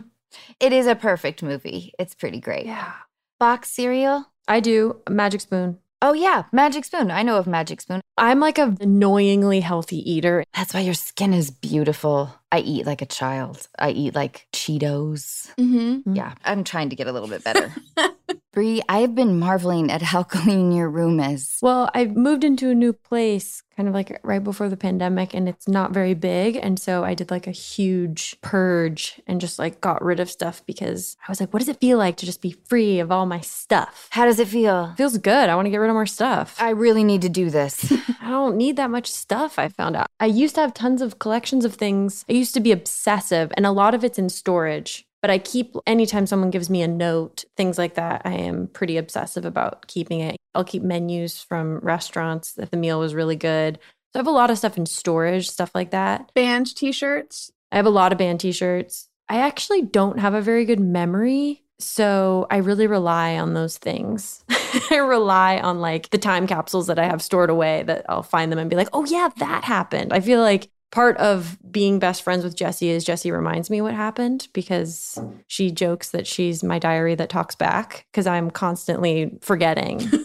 It is a perfect movie. It's pretty great. yeah. Box cereal? I do. Magic Spoon. Oh, yeah, Magic Spoon. I know of Magic Spoon. I'm like a annoyingly healthy eater. That's why your skin is beautiful. I eat like a child. I eat like Cheetos. mm-hmm. Yeah, I'm trying to get a little bit better. Brie, I've been marveling at how clean your room is. Well, I moved into a new place kind of like right before the pandemic and it's not very big. And so I did like a huge purge and just like got rid of stuff because I was like, what does it feel like to just be free of all my stuff? How does it feel? feels good. I want to get rid of more stuff. I really need to do this. I don't need that much stuff, I found out. I used to have tons of collections of things. I used to be obsessive, and a lot of it's in storage. But I keep, anytime someone gives me a note, things like that, I am pretty obsessive about keeping it. I'll keep menus from restaurants if the meal was really good. So I have a lot of stuff in storage, stuff like that. Band t shirts. I have a lot of band t shirts. I actually don't have a very good memory. So I really rely on those things. I rely on like the time capsules that I have stored away that I'll find them and be like, oh, yeah, that happened. I feel like part of being best friends with Jessie is Jessie reminds me what happened because she jokes that she's my diary that talks back because I'm constantly forgetting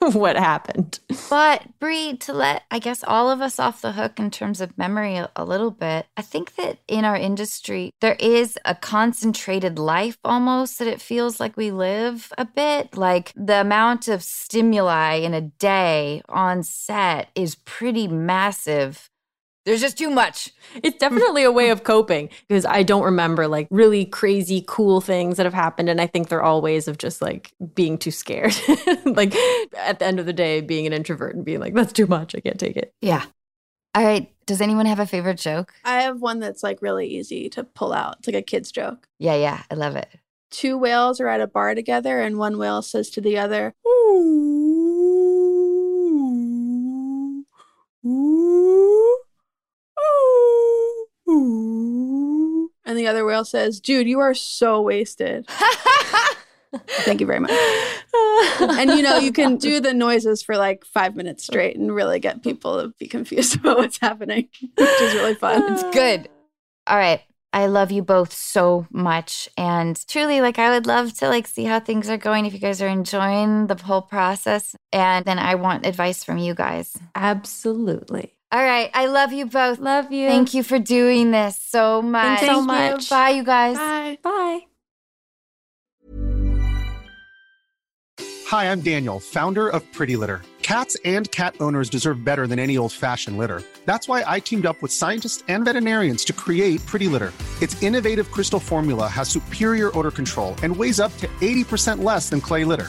what happened. But Brie, to let I guess all of us off the hook in terms of memory a, a little bit, I think that in our industry there is a concentrated life almost that it feels like we live a bit. Like the amount of stimuli in a day on set is pretty massive. There's just too much. It's definitely a way of coping because I don't remember like really crazy cool things that have happened. And I think they're all ways of just like being too scared. like at the end of the day, being an introvert and being like, that's too much. I can't take it. Yeah. All right. Does anyone have a favorite joke? I have one that's like really easy to pull out. It's like a kid's joke. Yeah, yeah. I love it. Two whales are at a bar together, and one whale says to the other, "Ooh, ooh, ooh, ooh." And the other whale says, Dude, you are so wasted. Thank you very much. and you know, you can do the noises for like five minutes straight and really get people to be confused about what's happening, which is really fun. It's good. All right. I love you both so much. And truly, like, I would love to like see how things are going if you guys are enjoying the whole process. And then I want advice from you guys. Absolutely. All right. I love you both. Love you. Thank you for doing this so much. Thanks so much. Bye, you guys. Bye. Bye. Hi, I'm Daniel, founder of Pretty Litter. Cats and cat owners deserve better than any old fashioned litter. That's why I teamed up with scientists and veterinarians to create Pretty Litter. Its innovative crystal formula has superior odor control and weighs up to 80% less than clay litter.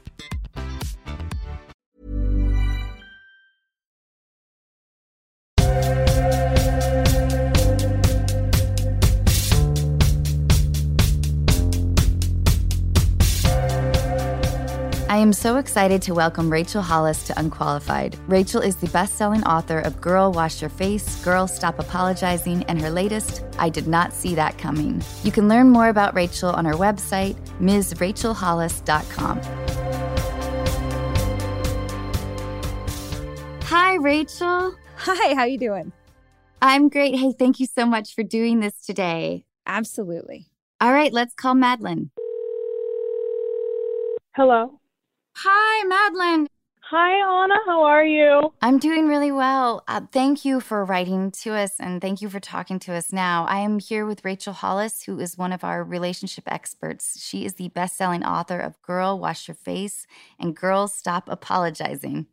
am so excited to welcome Rachel Hollis to Unqualified. Rachel is the best selling author of Girl Wash Your Face, Girl Stop Apologizing, and her latest, I Did Not See That Coming. You can learn more about Rachel on her website, MsRachelHollis.com. Hi, Rachel. Hi, how you doing? I'm great. Hey, thank you so much for doing this today. Absolutely. All right, let's call Madeline. Hello. Hi, Madeline. Hi, Anna. How are you? I'm doing really well. Uh, thank you for writing to us and thank you for talking to us now. I am here with Rachel Hollis, who is one of our relationship experts. She is the best selling author of Girl, Wash Your Face and Girls Stop Apologizing.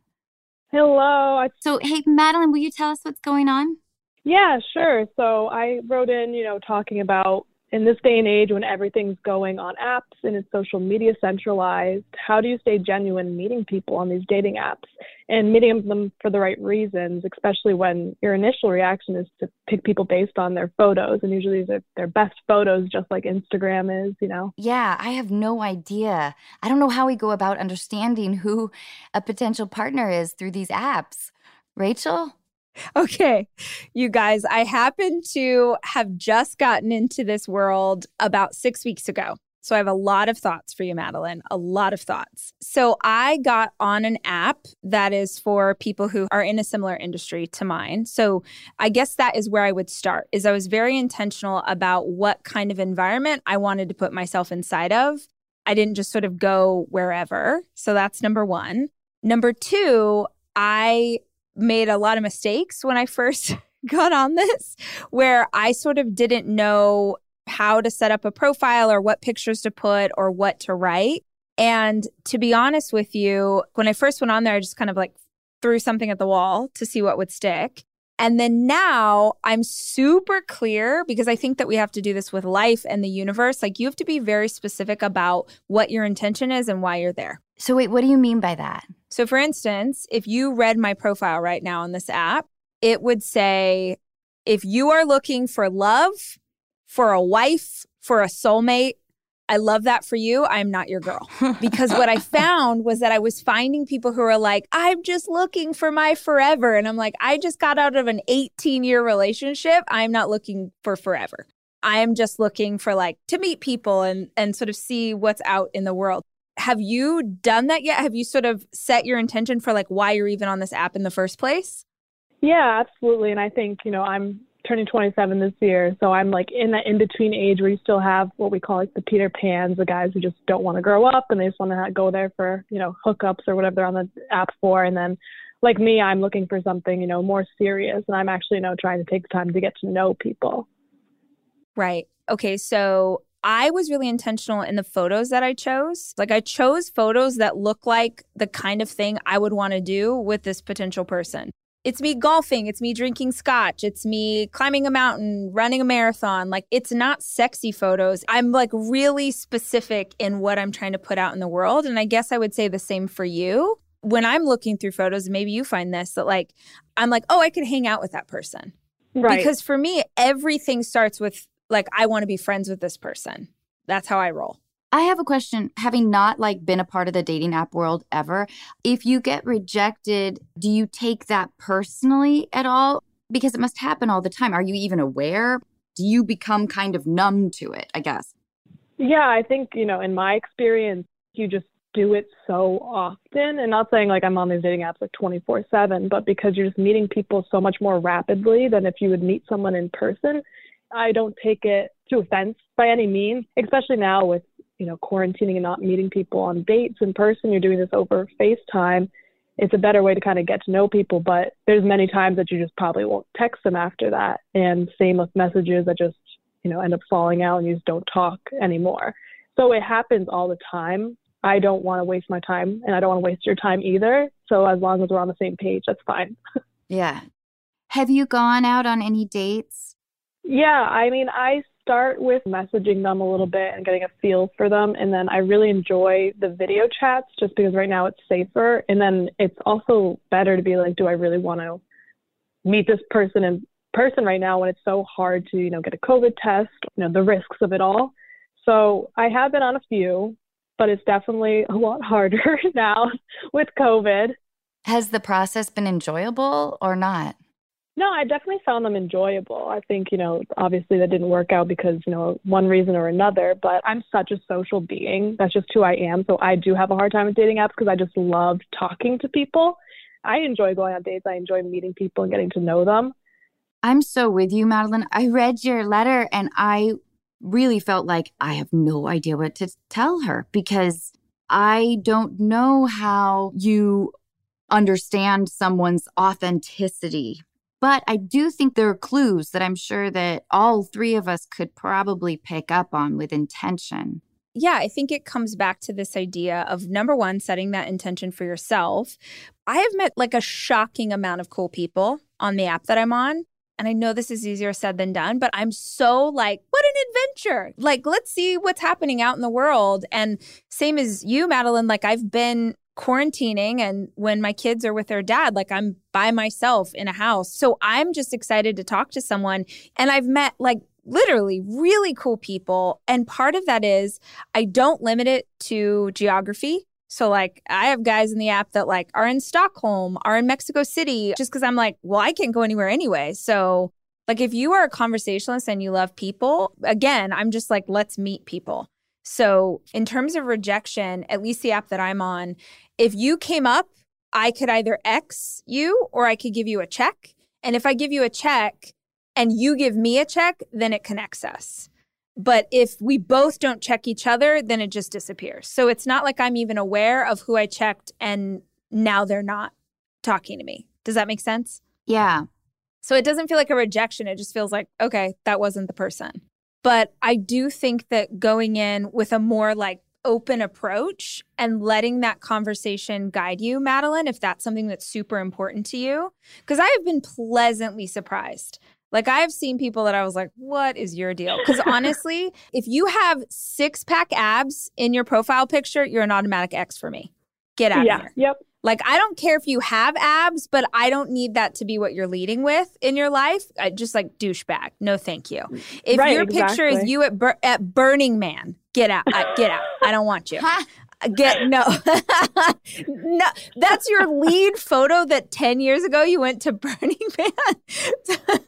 Hello. So, hey, Madeline, will you tell us what's going on? Yeah, sure. So I wrote in, you know, talking about in this day and age when everything's going on apps and it's social media centralized, how do you stay genuine meeting people on these dating apps and meeting them for the right reasons, especially when your initial reaction is to pick people based on their photos and usually these are their best photos just like Instagram is, you know? Yeah, I have no idea. I don't know how we go about understanding who a potential partner is through these apps. Rachel? Okay, you guys, I happen to have just gotten into this world about six weeks ago. So I have a lot of thoughts for you, Madeline, a lot of thoughts. So I got on an app that is for people who are in a similar industry to mine. So I guess that is where I would start. Is I was very intentional about what kind of environment I wanted to put myself inside of. I didn't just sort of go wherever. So that's number 1. Number 2, I made a lot of mistakes when I first got on this, where I sort of didn't know how to set up a profile or what pictures to put or what to write. And to be honest with you, when I first went on there, I just kind of like threw something at the wall to see what would stick. And then now I'm super clear because I think that we have to do this with life and the universe. Like you have to be very specific about what your intention is and why you're there. So, wait, what do you mean by that? So, for instance, if you read my profile right now on this app, it would say if you are looking for love, for a wife, for a soulmate, I love that for you. I'm not your girl. Because what I found was that I was finding people who are like, I'm just looking for my forever. And I'm like, I just got out of an 18 year relationship. I'm not looking for forever. I am just looking for like to meet people and and sort of see what's out in the world. Have you done that yet? Have you sort of set your intention for like why you're even on this app in the first place? Yeah, absolutely. And I think, you know, I'm turning 27 this year, so I'm like in that in between age where you still have what we call like the Peter Pans, the guys who just don't want to grow up and they just want to go there for, you know, hookups or whatever they're on the app for. And then like me, I'm looking for something, you know, more serious and I'm actually, you know, trying to take the time to get to know people. Right. Okay. So I was really intentional in the photos that I chose. Like, I chose photos that look like the kind of thing I would want to do with this potential person. It's me golfing, it's me drinking scotch, it's me climbing a mountain, running a marathon. Like, it's not sexy photos. I'm like really specific in what I'm trying to put out in the world. And I guess I would say the same for you. When I'm looking through photos, maybe you find this that like, I'm like, oh, I could hang out with that person. Right. Because for me, everything starts with like I want to be friends with this person. That's how I roll. I have a question. Having not like been a part of the dating app world ever, if you get rejected, do you take that personally at all? Because it must happen all the time. Are you even aware? Do you become kind of numb to it, I guess? Yeah, I think, you know, in my experience, you just do it so often. And not saying like I'm on these dating apps like 24 7, but because you're just meeting people so much more rapidly than if you would meet someone in person, I don't take it to offense by any means, especially now with, you know, quarantining and not meeting people on dates in person. You're doing this over FaceTime. It's a better way to kind of get to know people, but there's many times that you just probably won't text them after that. And same with messages that just, you know, end up falling out and you just don't talk anymore. So it happens all the time. I don't want to waste my time and I don't want to waste your time either. So as long as we're on the same page, that's fine. yeah. Have you gone out on any dates? Yeah, I mean, I start with messaging them a little bit and getting a feel for them. And then I really enjoy the video chats just because right now it's safer. And then it's also better to be like, do I really want to meet this person in person right now when it's so hard to, you know, get a COVID test, you know, the risks of it all. So I have been on a few, but it's definitely a lot harder now with COVID. Has the process been enjoyable or not? No, I definitely found them enjoyable. I think, you know, obviously that didn't work out because, you know, one reason or another, but I'm such a social being. That's just who I am. So I do have a hard time with dating apps because I just love talking to people. I enjoy going on dates. I enjoy meeting people and getting to know them. I'm so with you, Madeline. I read your letter and I really felt like I have no idea what to tell her because I don't know how you understand someone's authenticity but I do think there are clues that I'm sure that all three of us could probably pick up on with intention. Yeah, I think it comes back to this idea of number one, setting that intention for yourself. I have met like a shocking amount of cool people on the app that I'm on. And I know this is easier said than done, but I'm so like, what an adventure. Like, let's see what's happening out in the world. And same as you, Madeline, like, I've been quarantining and when my kids are with their dad, like I'm by myself in a house. So I'm just excited to talk to someone. And I've met like literally really cool people. And part of that is I don't limit it to geography. So like I have guys in the app that like are in Stockholm, are in Mexico City, just because I'm like, well, I can't go anywhere anyway. So like if you are a conversationalist and you love people, again, I'm just like, let's meet people. So, in terms of rejection, at least the app that I'm on, if you came up, I could either X you or I could give you a check. And if I give you a check and you give me a check, then it connects us. But if we both don't check each other, then it just disappears. So it's not like I'm even aware of who I checked and now they're not talking to me. Does that make sense? Yeah. So it doesn't feel like a rejection. It just feels like, okay, that wasn't the person. But I do think that going in with a more like open approach and letting that conversation guide you, Madeline, if that's something that's super important to you. Because I have been pleasantly surprised. Like, I have seen people that I was like, what is your deal? Because honestly, if you have six pack abs in your profile picture, you're an automatic X for me. Get out yeah, of here. Yep. Like, I don't care if you have abs, but I don't need that to be what you're leading with in your life. I just like douchebag. No, thank you. Mm. If Right, your picture is you at, Bur- at Burning Man, get out. I, get out. I don't want you. Uh, get no, no. That's your lead photo. That ten years ago you went to Burning Man.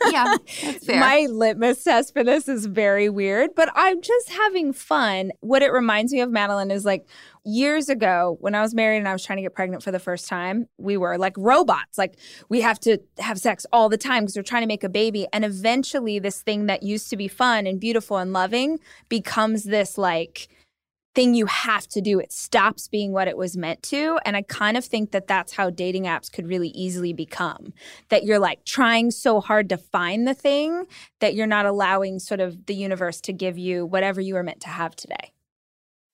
yeah, that's fair. My litmus test for this is very weird, but I'm just having fun. What it reminds me of, Madeline, is like years ago when I was married and I was trying to get pregnant for the first time. We were like robots. Like we have to have sex all the time because we're trying to make a baby. And eventually, this thing that used to be fun and beautiful and loving becomes this like thing you have to do. It stops being what it was meant to. And I kind of think that that's how dating apps could really easily become that you're like trying so hard to find the thing that you're not allowing sort of the universe to give you whatever you were meant to have today.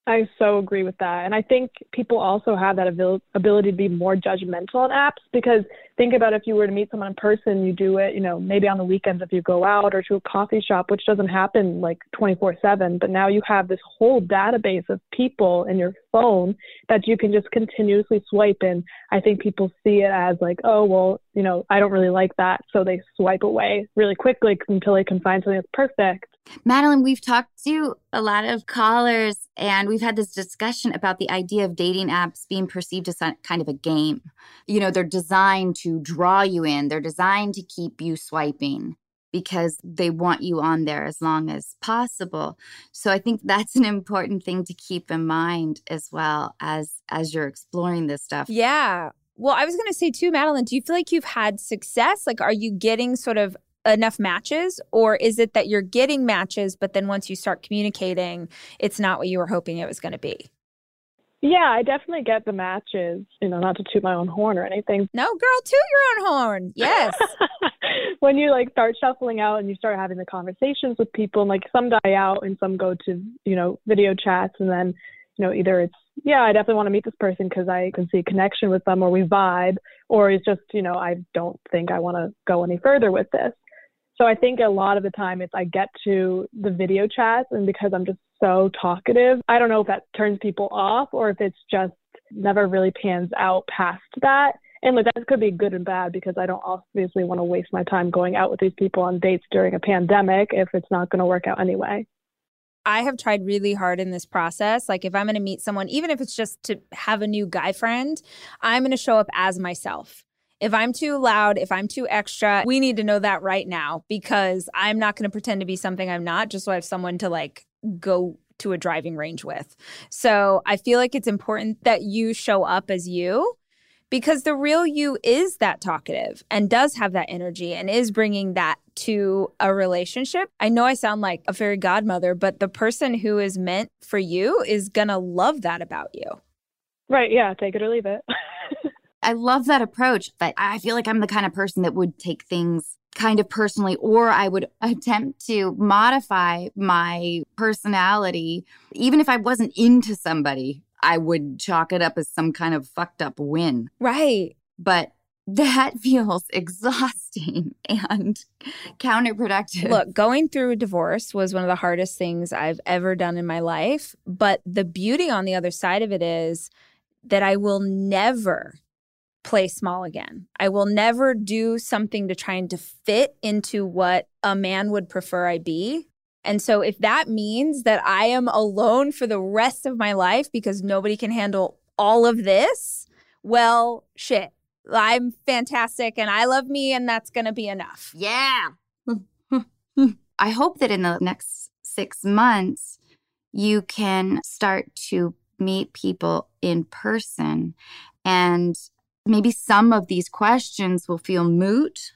I so agree with that. And I think people also have that abil- ability to be more judgmental on apps because think about if you were to meet someone in person, you do it, you know, maybe on the weekends if you go out or to a coffee shop, which doesn't happen like 24 7. But now you have this whole database of people in your phone that you can just continuously swipe. And I think people see it as like, oh, well, you know, I don't really like that. So they swipe away really quickly until they can find something that's perfect. Madeline, we've talked to a lot of callers and we've had this discussion about the idea of dating apps being perceived as kind of a game. You know, they're designed to draw you in, they're designed to keep you swiping because they want you on there as long as possible. So I think that's an important thing to keep in mind as well as as you're exploring this stuff. Yeah. Well, I was going to say too, Madeline, do you feel like you've had success? Like, are you getting sort of enough matches or is it that you're getting matches but then once you start communicating it's not what you were hoping it was going to be? Yeah i definitely get the matches you know not to toot my own horn or anything. No girl toot your own horn. Yes. When you like start shuffling out and you start having the conversations with people and like some die out and some go to you know video chats and then you know either it's yeah i definitely want to meet this person because i can see a connection with them or we vibe or it's just you know i don't think i want to go any further with this so I think a lot of the time it's I get to the video chats and because I'm just so talkative, I don't know if that turns people off or if it's just never really pans out past that. And like that could be good and bad because I don't obviously want to waste my time going out with these people on dates during a pandemic if it's not going to work out anyway. I have tried really hard in this process. Like, if I'm going to meet someone, even if it's just to have a new guy friend, I'm going to show up as myself. If I'm too loud, if I'm too extra, we need to know that right now because I'm not going to pretend to be something I'm not just so I have someone to like go to a driving range with. So I feel like it's important that you show up as you because the real you is that talkative and does have that energy and is bringing that to a relationship. I know I sound like a fairy godmother, but the person who is meant for you is going to love that about you. Right. Yeah. Take it or leave it. I love that approach, but I feel like I'm the kind of person that would take things kind of personally, or I would attempt to modify my personality. Even if I wasn't into somebody, I would chalk it up as some kind of fucked up win. Right. But that feels exhausting and counterproductive. Look, going through a divorce was one of the hardest things I've ever done in my life. But the beauty on the other side of it is that I will never play small again. I will never do something to try and to fit into what a man would prefer I be. And so if that means that I am alone for the rest of my life because nobody can handle all of this, well, shit. I'm fantastic and I love me and that's going to be enough. Yeah. I hope that in the next 6 months you can start to meet people in person and maybe some of these questions will feel moot.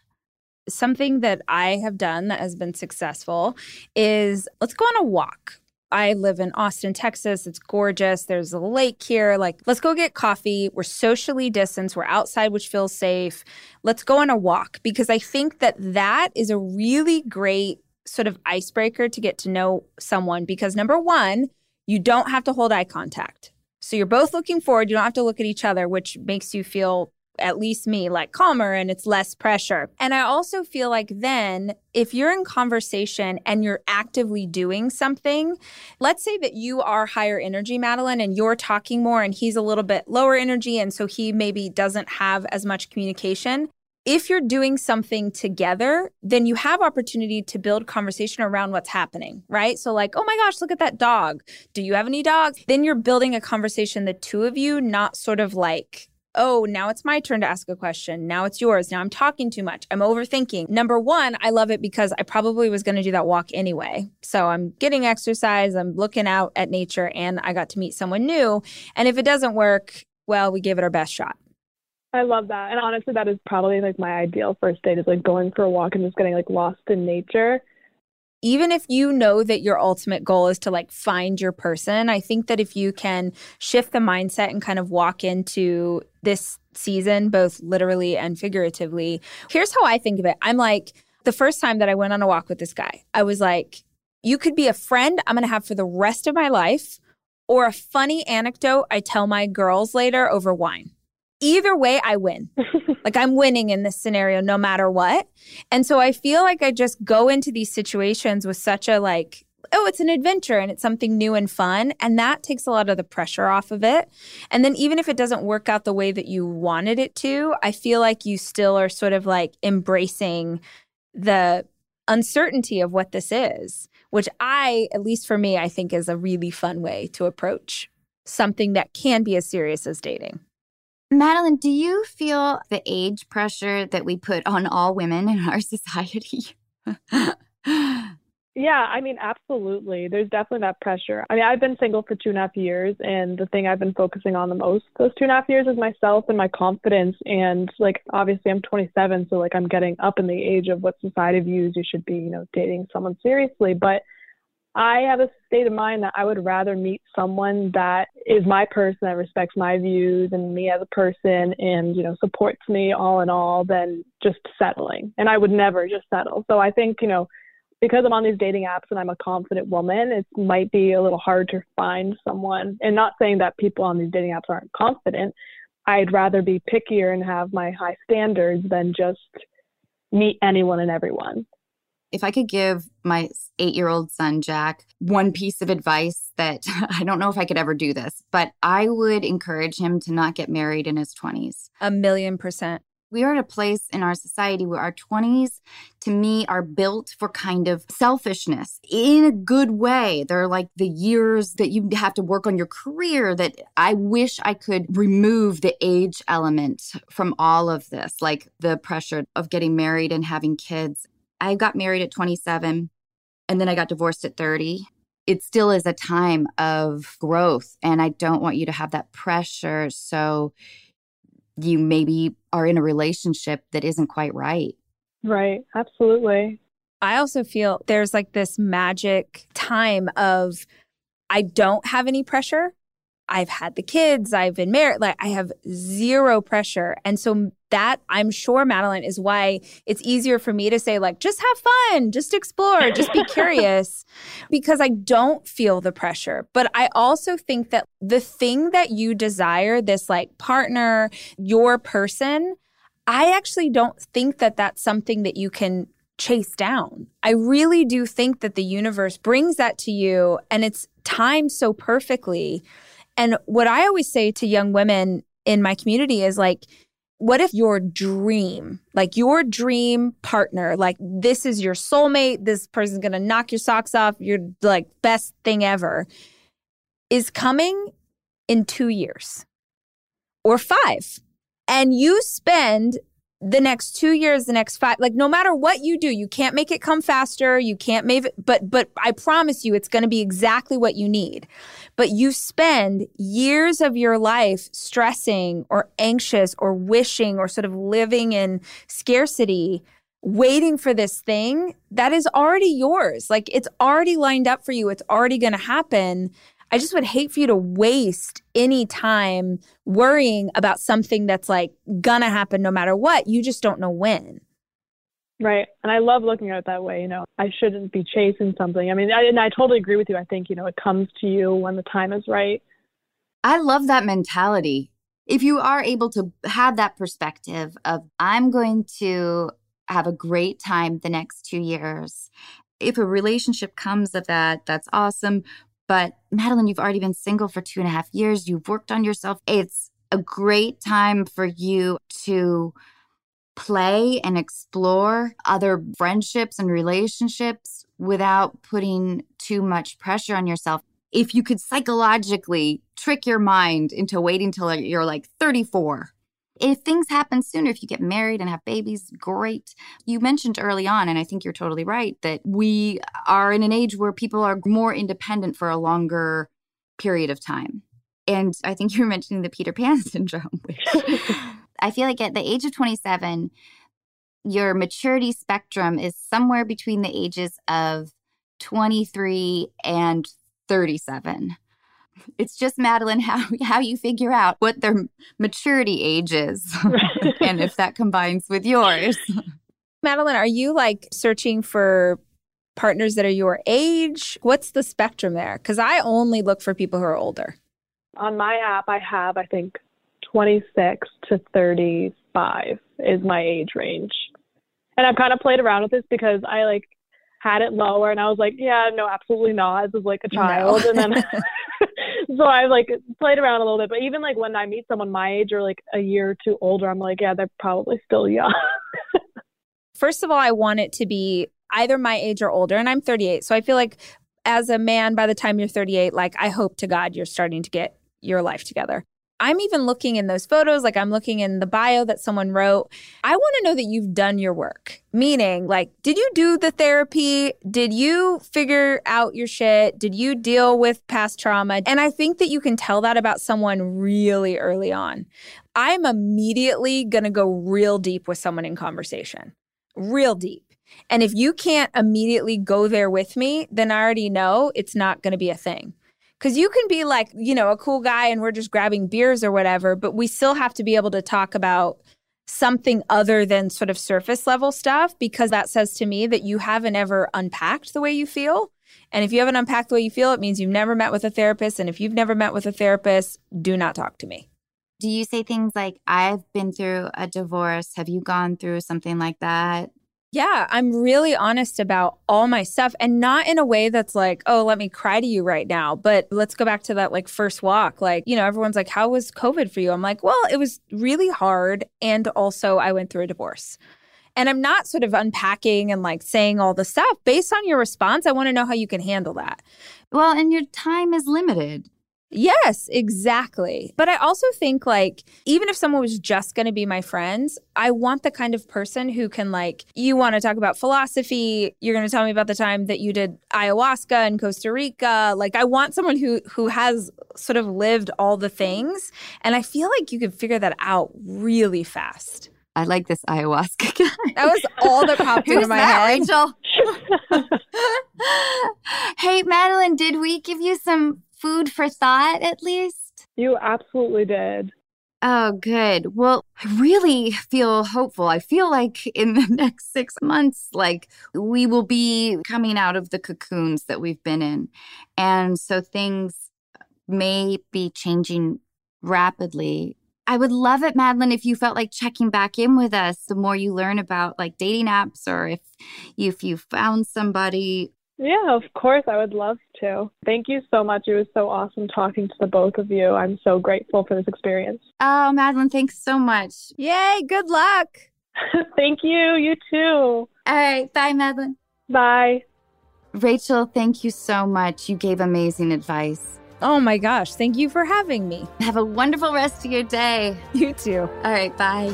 Something that I have done that has been successful is let's go on a walk. I live in Austin, Texas. It's gorgeous. There's a lake here. Like, let's go get coffee. We're socially distanced. We're outside, which feels safe. Let's go on a walk because I think that that is a really great sort of icebreaker to get to know someone because number one, you don't have to hold eye contact. So you're both looking forward. You don't have to look at each other, which makes you feel, at least me, like calmer and it's less pressure. And I also feel like then if you're in conversation and you're actively doing something, let's say that you are higher energy, Madeline, and you're talking more and he's a little bit lower energy. And so he maybe doesn't have as much communication. If you're doing something together, then you have opportunity to build conversation around what's happening, right? So like, oh my gosh, look at that dog. Do you have any dogs? Then you're building a conversation the two of you, not sort of like oh, now it's my turn to ask a question. Now it's yours. Now I'm talking too much. I'm overthinking. Number one, I love it because I probably was going to do that walk anyway. So I'm getting exercise, I'm looking out at nature, and I got to meet someone new. And if it doesn't work, well, we gave it our best shot. I love that. And honestly, that is probably like my ideal first date is like going for a walk and just getting like lost in nature. Even if you know that your ultimate goal is to like find your person, I think that if you can shift the mindset and kind of walk into this season, both literally and figuratively, here's how I think of it. I'm like, the first time that I went on a walk with this guy, I was like, you could be a friend I'm going to have for the rest of my life or a funny anecdote I tell my girls later over wine either way, I win. like I'm winning in this scenario no matter what. And so I feel like I just go into these situations with such a like, oh, it's an adventure and it's something new and fun. And that takes a lot of the pressure off of it. And then even if it doesn't work out the way that you wanted it to, I feel like you still are sort of like embracing the uncertainty of what this is, which I, at least for me, I think is a really fun way to approach something that can be as serious as dating. Madeline, do you feel the age pressure that we put on all women in our society? yeah, I mean, absolutely. There's definitely that pressure. I mean, I've been single for two and a half years, and the thing I've been focusing on the most those two and a half years is myself and my confidence. And like, obviously, I'm 27, so like, I'm getting up in the age of what society views you should be, you know, dating someone seriously. But I have a state of mind that I would rather meet someone that is my person that respects my views and me as a person and you know supports me all in all than just settling. And I would never just settle. So I think you know because I'm on these dating apps and I'm a confident woman, it might be a little hard to find someone. And not saying that people on these dating apps aren't confident. I'd rather be pickier and have my high standards than just meet anyone and everyone if I could give my eight year old son, Jack, one piece of advice that I don't know if I could ever do this, but I would encourage him to not get married in his 20s. A million percent. We are at a place in our society where our 20s, to me, are built for kind of selfishness in a good way. They're like the years that you have to work on your career that I wish I could remove the age element from all of this, like the pressure of getting married and having kids. I got married at 27 and then I got divorced at 30. It still is a time of growth. And I don't want you to have that pressure. So you maybe are in a relationship that isn't quite right. Right. Absolutely. I also feel there's like this magic time of I don't have any pressure. I've had the kids, I've been married, like I have zero pressure. And so that I'm sure Madeline is why it's easier for me to say like just have fun, just explore, just be curious because I don't feel the pressure. But I also think that the thing that you desire, this like partner, your person, I actually don't think that that's something that you can chase down. I really do think that the universe brings that to you and it's timed so perfectly and what I always say to young women in my community is like, what if your dream, like your dream partner, like this is your soulmate, this person's gonna knock your socks off, your like best thing ever, is coming in two years or five. And you spend the next two years, the next five, like no matter what you do, you can't make it come faster. You can't make it, but, but I promise you, it's going to be exactly what you need. But you spend years of your life stressing or anxious or wishing or sort of living in scarcity, waiting for this thing that is already yours. Like it's already lined up for you. It's already going to happen. I just would hate for you to waste any time worrying about something that's like gonna happen no matter what. You just don't know when. Right. And I love looking at it that way. You know, I shouldn't be chasing something. I mean, I, and I totally agree with you. I think, you know, it comes to you when the time is right. I love that mentality. If you are able to have that perspective of, I'm going to have a great time the next two years. If a relationship comes of that, that's awesome. But Madeline, you've already been single for two and a half years. You've worked on yourself. It's a great time for you to play and explore other friendships and relationships without putting too much pressure on yourself. If you could psychologically trick your mind into waiting till you're like 34 if things happen sooner, if you get married and have babies, great. You mentioned early on, and I think you're totally right, that we are in an age where people are more independent for a longer period of time. And I think you were mentioning the Peter Pan syndrome, which I feel like at the age of 27, your maturity spectrum is somewhere between the ages of 23 and 37. It's just Madeline how how you figure out what their maturity age is and if that combines with yours. Madeline, are you like searching for partners that are your age? What's the spectrum there? Cuz I only look for people who are older. On my app I have I think 26 to 35 is my age range. And I've kind of played around with this because I like had it lower and I was like, yeah, no, absolutely not. As like a child. No. and then so I've like played around a little bit. But even like when I meet someone my age or like a year or two older, I'm like, yeah, they're probably still young. First of all, I want it to be either my age or older, and I'm 38. So I feel like as a man, by the time you're 38, like I hope to God you're starting to get your life together. I'm even looking in those photos, like I'm looking in the bio that someone wrote. I want to know that you've done your work. Meaning, like, did you do the therapy? Did you figure out your shit? Did you deal with past trauma? And I think that you can tell that about someone really early on. I'm immediately going to go real deep with someone in conversation, real deep. And if you can't immediately go there with me, then I already know it's not going to be a thing. Because you can be like, you know, a cool guy and we're just grabbing beers or whatever, but we still have to be able to talk about something other than sort of surface level stuff because that says to me that you haven't ever unpacked the way you feel. And if you haven't unpacked the way you feel, it means you've never met with a therapist. And if you've never met with a therapist, do not talk to me. Do you say things like, I've been through a divorce? Have you gone through something like that? Yeah, I'm really honest about all my stuff and not in a way that's like, oh, let me cry to you right now. But let's go back to that like first walk. Like, you know, everyone's like, how was COVID for you? I'm like, well, it was really hard. And also, I went through a divorce. And I'm not sort of unpacking and like saying all the stuff. Based on your response, I want to know how you can handle that. Well, and your time is limited. Yes, exactly. But I also think like even if someone was just going to be my friends, I want the kind of person who can like you want to talk about philosophy, you're going to tell me about the time that you did ayahuasca in Costa Rica. Like I want someone who who has sort of lived all the things and I feel like you could figure that out really fast. I like this ayahuasca guy. That was all that popped into my that, head. Rachel? hey, Madeline, did we give you some food for thought at least? You absolutely did. Oh, good. Well, I really feel hopeful. I feel like in the next six months, like we will be coming out of the cocoons that we've been in. And so things may be changing rapidly. I would love it, Madeline, if you felt like checking back in with us the more you learn about like dating apps or if if you found somebody yeah, of course. I would love to. Thank you so much. It was so awesome talking to the both of you. I'm so grateful for this experience. Oh, Madeline, thanks so much. Yay, good luck. thank you. You too. All right. Bye, Madeline. Bye. Rachel, thank you so much. You gave amazing advice. Oh my gosh. Thank you for having me. Have a wonderful rest of your day. You too. All right. Bye.